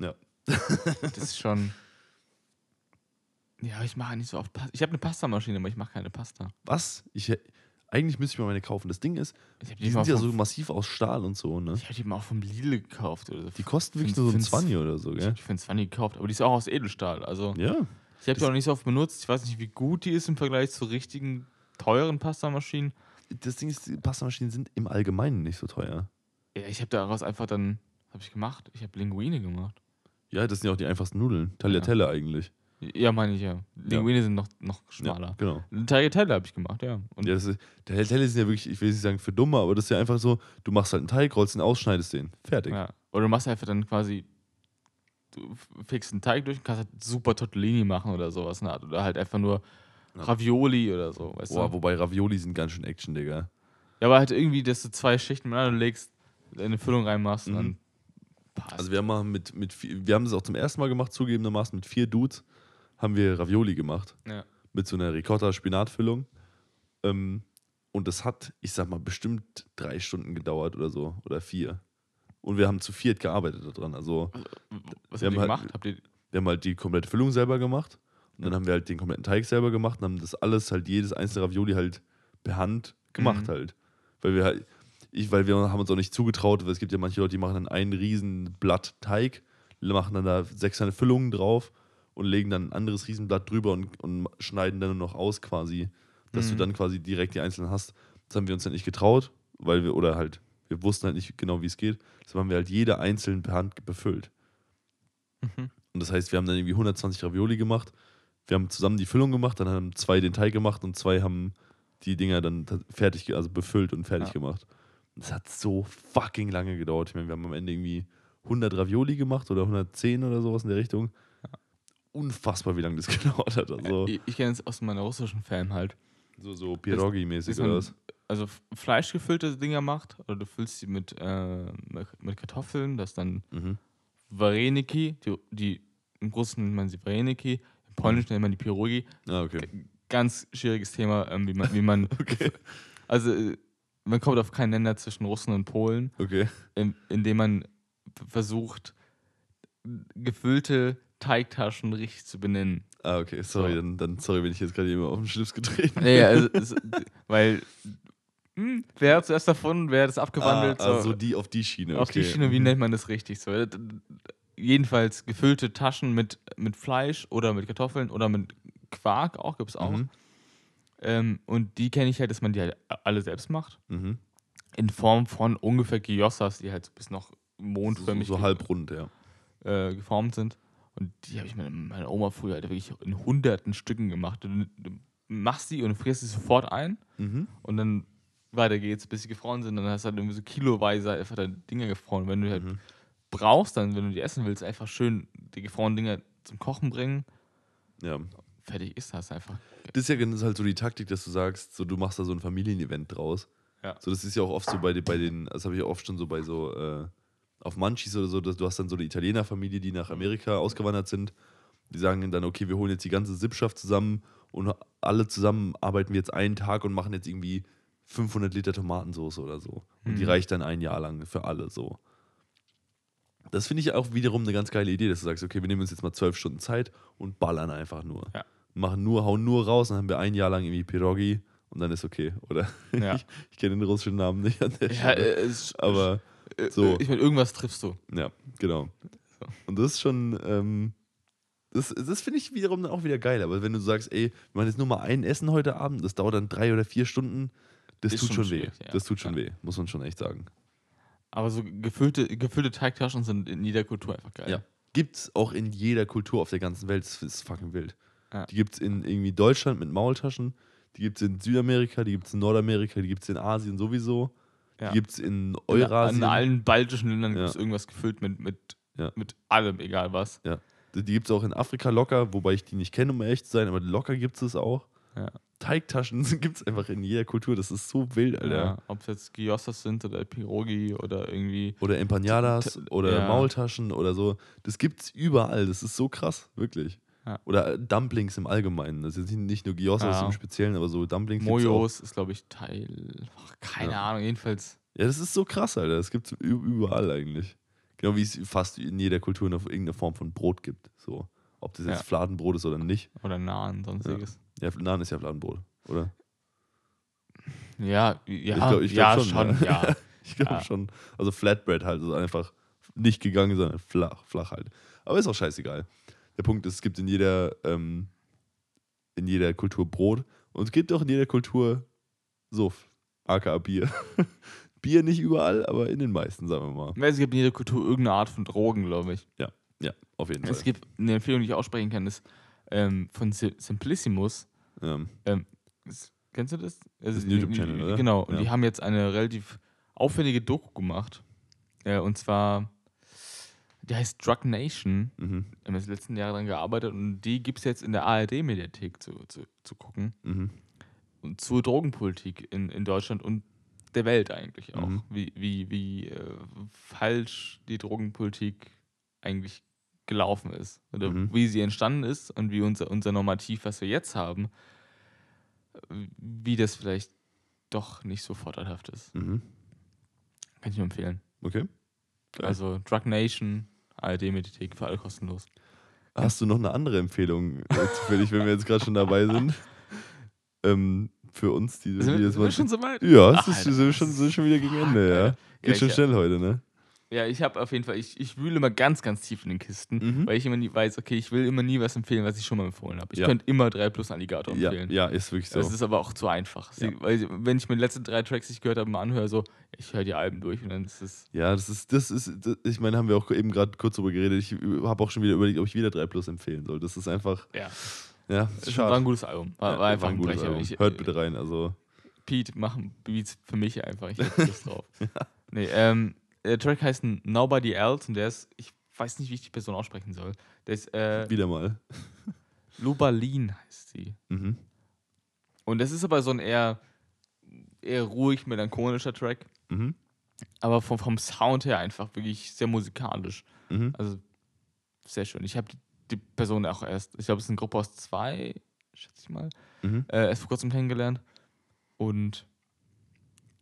Ja. Das ist schon. Ja, ich mache nicht so oft Pasta. Ich habe eine Pastamaschine, aber ich mache keine Pasta. Was? Ich, eigentlich müsste ich mir meine kaufen. Das Ding ist, Ich habe die die, sind ja so massiv aus Stahl und so, ne? ich hab die mal auch vom Lidl gekauft. Oder so. Die kosten wirklich nur so ein find's- 20 oder so, Ich gell? habe die für einen 20 gekauft, aber die ist auch aus Edelstahl. Also Ja. ich habe die auch nicht so oft benutzt. Ich weiß nicht, wie gut die ist im Vergleich zu richtigen, teuren Pastamaschinen. Das Ding ist, die Pastamaschinen sind im Allgemeinen nicht so teuer. Ja, ich habe daraus einfach dann, habe ich gemacht? Ich habe Linguine gemacht. Ja, das sind ja auch die einfachsten Nudeln. Tagliatelle eigentlich. Ja, meine ich ja. Linguine sind noch, noch schmaler. Ja, genau. Tagliatelle habe ich gemacht, ja. Und Ja, das ist, Tagliatelle sind ja wirklich, ich will nicht sagen für Dumme, aber das ist ja einfach so, du machst halt einen Teig, rollst ihn aus, schneidest den. Fertig. Ja. Oder du machst einfach dann quasi, du f- fixst einen Teig durch und kannst halt super Tortellini machen oder sowas. Art. Oder halt einfach nur Ja. Ravioli oder so, weißt Boah, du? wobei Ravioli sind ganz schön Action, Digga. Ja, aber halt irgendwie, dass du zwei Schichten miteinander legst, eine Füllung reinmachst Mhm. und dann passt. Also wir haben mal mit, mit wir haben das auch zum ersten Mal gemacht, zugegebenermaßen mit vier Dudes haben wir Ravioli gemacht. ja. Mit so einer Ricotta-Spinatfüllung. Ähm, und das hat, ich sag mal, bestimmt drei Stunden gedauert oder so. Oder vier. Und wir haben zu viert gearbeitet daran. Also Was Wir habt ihr haben halt- gemacht? Habt ihr, wir haben halt die komplette Füllung selber gemacht. Und dann haben wir halt den kompletten Teig selber gemacht und haben das alles halt, jedes einzelne Ravioli halt per Hand gemacht Mhm. halt. Weil wir halt, ich, weil wir haben uns auch nicht zugetraut, weil es gibt ja manche Leute, die machen dann ein Riesenblatt Teig, machen dann da sechs Füllungen drauf und legen dann ein anderes Riesenblatt drüber und, und schneiden dann nur noch aus quasi, dass du Mhm. dann quasi direkt die einzelnen hast. Das haben wir uns dann nicht getraut, weil wir, oder halt, wir wussten halt nicht genau, wie es geht. Deshalb haben wir halt jede einzeln per Hand befüllt. Mhm. Und das heißt, wir haben dann irgendwie 120 Ravioli gemacht. Wir haben zusammen die Füllung gemacht, dann haben zwei den Teig gemacht und zwei haben die Dinger dann fertig, also befüllt und fertig Ja. gemacht. Das hat so fucking lange gedauert. Ich meine, wir haben am Ende irgendwie 100 Ravioli gemacht oder 110 oder sowas in der Richtung. Unfassbar, wie lange das gedauert hat. Also, ich ich kenne es aus meiner russischen Fan halt. so, so Pierogi-mäßig oder was? Also fleischgefüllte Dinger macht oder du füllst sie mit, äh, mit Kartoffeln, das dann Mhm. Vareniki, die, die im Russen nennt man sie Vareniki, im Polnischen nennt man die Pierogi. Ah, okay. Ganz schwieriges Thema, ähm, wie man, wie man Okay. also äh, man kommt auf keinen Nenner zwischen Russen und Polen, Okay. in, indem man versucht, gefüllte Teigtaschen richtig zu benennen. Ah, okay. Sorry, So. dann, dann sorry, wenn ich jetzt gerade jemand auf den Schlips getreten Nee, also, es, weil hm, wer hat zuerst davon, wer hat es abgewandelt? Ah, also die auf die Schiene. Auf okay. die Schiene, wie Mhm. nennt man das richtig? So, jedenfalls gefüllte Taschen mit, mit Fleisch oder mit Kartoffeln oder mit Quark auch, gibt es auch. Mhm. Ähm, und die kenne ich halt, dass man die halt alle selbst macht. Mhm. In Form von ungefähr Gyossas, die halt so bis noch So, mondförmig so ge- halbrund, ja. äh, geformt sind. Und die habe ich mit meiner Oma früher halt wirklich in hunderten Stücken gemacht. Du, du machst die und frierst sie sofort ein Mhm. und dann weiter geht's, bis sie gefroren sind. Dann hast du halt irgendwie so kiloweise einfach deine Dinger gefroren. Wenn du halt Mhm. brauchst, dann, wenn du die essen willst, einfach schön die gefrorenen Dinger zum Kochen bringen. Ja. Fertig ist das einfach. Das ist ja das ist halt so die Taktik, dass du sagst, so du machst da so ein Familienevent draus. Ja. So, das ist ja auch oft so bei, den- bei den, das habe ich auch oft schon so bei so, äh, auf Munchies oder so, dass du hast dann so eine Italienerfamilie, die nach Amerika ausgewandert sind. Die sagen dann, okay, wir holen jetzt die ganze Sippschaft zusammen und alle zusammen arbeiten wir jetzt einen Tag und machen jetzt irgendwie 500 Liter Tomatensauce oder so. Und die Mhm. reicht dann ein Jahr lang für alle so. Das finde ich auch wiederum eine ganz geile Idee, dass du sagst, okay, wir nehmen uns jetzt mal zwölf Stunden Zeit und ballern einfach nur. Ja. Machen nur, hauen nur raus, dann haben wir ein Jahr lang irgendwie Pierogi und dann ist okay, oder? Ja. ich ich kenne den russischen Namen nicht an der Ja, Stelle. äh, es, aber äh, so. Ich meine, irgendwas triffst du. ja, genau. So. Und das ist schon, ähm, das, das finde ich wiederum dann auch wieder geil. Aber wenn du sagst, ey, wir machen jetzt nur mal ein Essen heute Abend, das dauert dann drei oder vier Stunden, das Ist tut schon weh. ja. Das tut schon Ja. weh, muss man schon echt sagen. Aber so gefüllte, gefüllte Teigtaschen sind in jeder Kultur einfach geil. Ja. Gibt's auch in jeder Kultur auf der ganzen Welt. Das ist fucking wild. Ja. Die gibt's in irgendwie Deutschland mit Maultaschen, die gibt's in Südamerika, die gibt's in Nordamerika, die gibt's in Asien sowieso, Ja. die gibt's in In, Eurasien. in allen baltischen Ländern Ja. gibt es irgendwas gefüllt mit, mit, Ja. mit allem, egal was. Die die gibt's auch in Afrika locker, wobei ich die nicht kenne, um ehrlich zu sein, aber locker gibt's es auch. Ja. Teigtaschen gibt's einfach in jeder Kultur. Das ist so wild, Alter. Ja, Ob es jetzt Gyossas sind oder Pirogi oder irgendwie. Oder Empanadas oder ja. Maultaschen oder so. Das gibt's überall. Das ist so krass, wirklich. Ja. Oder äh, Dumplings im Allgemeinen. Das ist jetzt nicht nur Gyozzas Ja. im Speziellen, aber so Dumplings. Mojos ist, glaube ich, Teil. Ach, keine Ja. Ahnung, jedenfalls. Ja, das ist so krass, Alter. Das gibt's ü- überall eigentlich. Genau wie es fast in jeder Kultur noch irgendeine Form von Brot gibt. So. Ob das jetzt Ja. Fladenbrot ist oder nicht. Oder Nahen, sonstiges. Ja, Naan ist ja Fladenbrot, oder? Ja, ja, glaub- ich ja, glaub schon, schon, ne? ja. Ich glaube Ja. schon. Also Flatbread halt, also einfach nicht gegangen, sondern flach, flach halt. Aber ist auch scheißegal. Der Punkt ist, es gibt in jeder, ähm, in jeder Kultur Brot und es gibt auch in jeder Kultur Suff, aka Bier. Bier nicht überall, aber in den meisten, sagen wir mal. Es gibt in jeder Kultur irgendeine Art von Drogen, glaube ich. Ja, auf jeden Es Fall. gibt eine Empfehlung, die ich aussprechen kann, ist ähm, von Si- Simplissimus. Ähm, Kennst du das? Also, ist ein YouTube-Channel, oder? Genau, und Ja. die haben jetzt eine relativ aufwendige Doku gemacht. Äh, und zwar, die heißt Drug Nation. mhm, Wir haben jetzt die letzten Jahre daran gearbeitet und die gibt es jetzt in der ARD-Mediathek zu, zu, zu gucken. mhm, Und zur Drogenpolitik in, in Deutschland und der Welt eigentlich auch. Mhm. Wie, wie, wie äh, falsch die Drogenpolitik eigentlich gelaufen ist. Oder Mhm. wie sie entstanden ist und wie unser, unser Normativ, was wir jetzt haben, wie das vielleicht doch nicht so vorteilhaft ist. mhm. Kann ich nur empfehlen. Okay. Also Drug Nation, ARD-Mediathek, für alle kostenlos. Hast du noch eine andere Empfehlung, äh, zufällig, wenn wir jetzt gerade schon dabei sind? Ähm, für uns, die, die Sind, wir- jetzt sind wir mal. schon so weit? Ja, es Ach, ist, Alter, sind, wir schon, sind schon wieder gegen Ende, ja. Ja, Geht schon ich- schnell heute, ne? Ja, ich habe auf jeden Fall, ich, ich wühle immer ganz, ganz tief in den Kisten, Mhm. weil ich immer nie weiß, okay, ich will immer nie was empfehlen, was ich schon mal empfohlen habe. Ich Ja. könnte immer 3 plus Alligator Ja, empfehlen. ja, ist wirklich so. Das ist aber auch zu einfach. Ja. weil, wenn ich mir die letzten drei Tracks, die ich gehört habe, mal anhöre, so, ich höre die Alben durch und dann ist es. ja, das ist, das ist, das, ich meine, haben wir auch eben gerade kurz drüber geredet. Ich habe auch schon wieder überlegt, ob ich wieder 3 Plus empfehlen soll. Das ist einfach, Ja. ja, Es war ein gutes Album. War, Ja, war einfach ein ein gutes. Album. Ich, Hört bitte rein, also. Pete, mach Beats für mich einfach. Ich hab Lust drauf. Nee, ähm, der Track heißt Nobody Else und der ist, ich weiß nicht, wie ich die Person aussprechen soll. Der ist, äh, Wieder mal. Lubalin heißt sie. Mhm. Und das ist aber so ein eher, eher ruhig, melancholischer Track. Mhm. Aber vom, vom Sound her einfach wirklich sehr musikalisch. Mhm. Also sehr schön. Ich habe die, die Person auch erst, ich glaube, es ist eine Gruppe aus zwei, schätze ich mal, Mhm. äh, erst vor kurzem kennengelernt. Und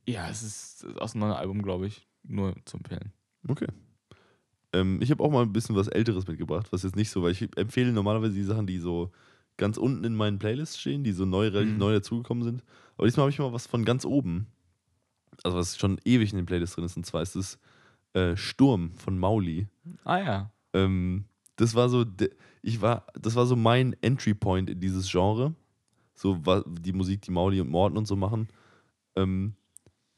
ja, es ist aus einem neuen Album, glaube ich, nur zu empfehlen. Okay. Ähm, ich habe auch mal ein bisschen was Älteres mitgebracht, was jetzt nicht so, weil ich empfehle normalerweise die Sachen, die so ganz unten in meinen Playlists stehen, die so neu, relativ Mhm. neu dazugekommen sind. Aber diesmal habe ich mal was von ganz oben. Also was schon ewig in den Playlists drin ist, und zwar ist es äh, Sturm von Mauli. Ah ja. Ähm, das war so, ich war, das war so mein Entry Point in dieses Genre. So war die Musik, die Mauli und Morten und so machen. Ähm,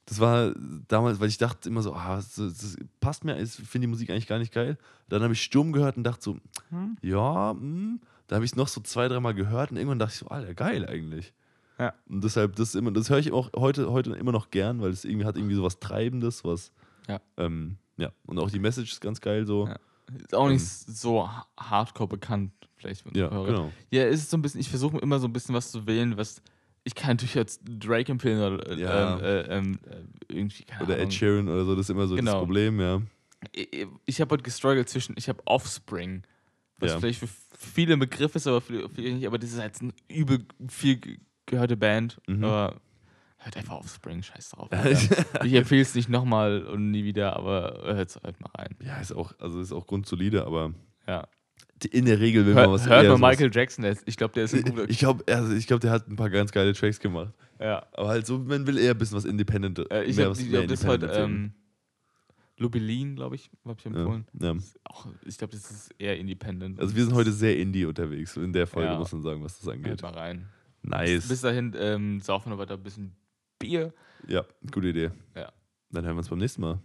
das war damals, weil ich dachte immer so, ah, das, das passt mir, ich finde die Musik eigentlich gar nicht geil. Dann habe ich Sturm gehört und dachte so, Hm? ja, hm. da habe ich es noch so zwei, dreimal gehört und irgendwann dachte ich so, Alter, geil eigentlich. Ja. Und deshalb, das immer, das höre ich auch heute, heute immer noch gern, weil es irgendwie hat irgendwie so was Treibendes, was. Ja. Ähm, ja. Und auch die Message ist ganz geil so. Ja. Ist auch nicht so ha- hardcore bekannt, vielleicht. Ja, Hörer. genau. Ja, es ist so ein bisschen, ich versuche immer so ein bisschen was zu wählen, was. Ich kann natürlich jetzt Drake empfehlen oder äh, Ja. ähm, äh, ähm, äh, irgendwie, keine Oder. Ed Sheeran oder so, das ist immer so Genau. das Problem, ja. Ich, ich habe heute gestruggelt zwischen, ich habe Offspring, was Ja. vielleicht für viele ein Begriff ist, aber für viele nicht, aber das ist halt eine übel viel ge- gehörte Band. Mhm. Aber hört einfach Offspring, scheiß drauf. Ich empfehle es nicht nochmal und nie wieder, aber hört halt mal rein. Ja, ist auch, also ist auch grundsolide, aber Ja. In der Regel man Hör, was hört sowas- Michael Jackson, der ist, ich glaube, der ist ein guter. Ich glaube, also ich glaub, der hat ein paar ganz geile Tracks gemacht. ja. Aber halt so, man will eher ein bisschen was Independent. Äh, ich was- hab das heute, Independent ähm, Lubelin, glaube ich, habe ich ja, empfohlen. ja. Ist Auch, ich glaube, das ist eher independent. Also wir sind heute sehr indie unterwegs. In der Folge Ja. muss man sagen, was das angeht. mal rein. Nice. Bis dahin ähm, saufen wir weiter ein bisschen Bier. Ja, gute Idee. Ja. Dann hören wir uns beim nächsten Mal.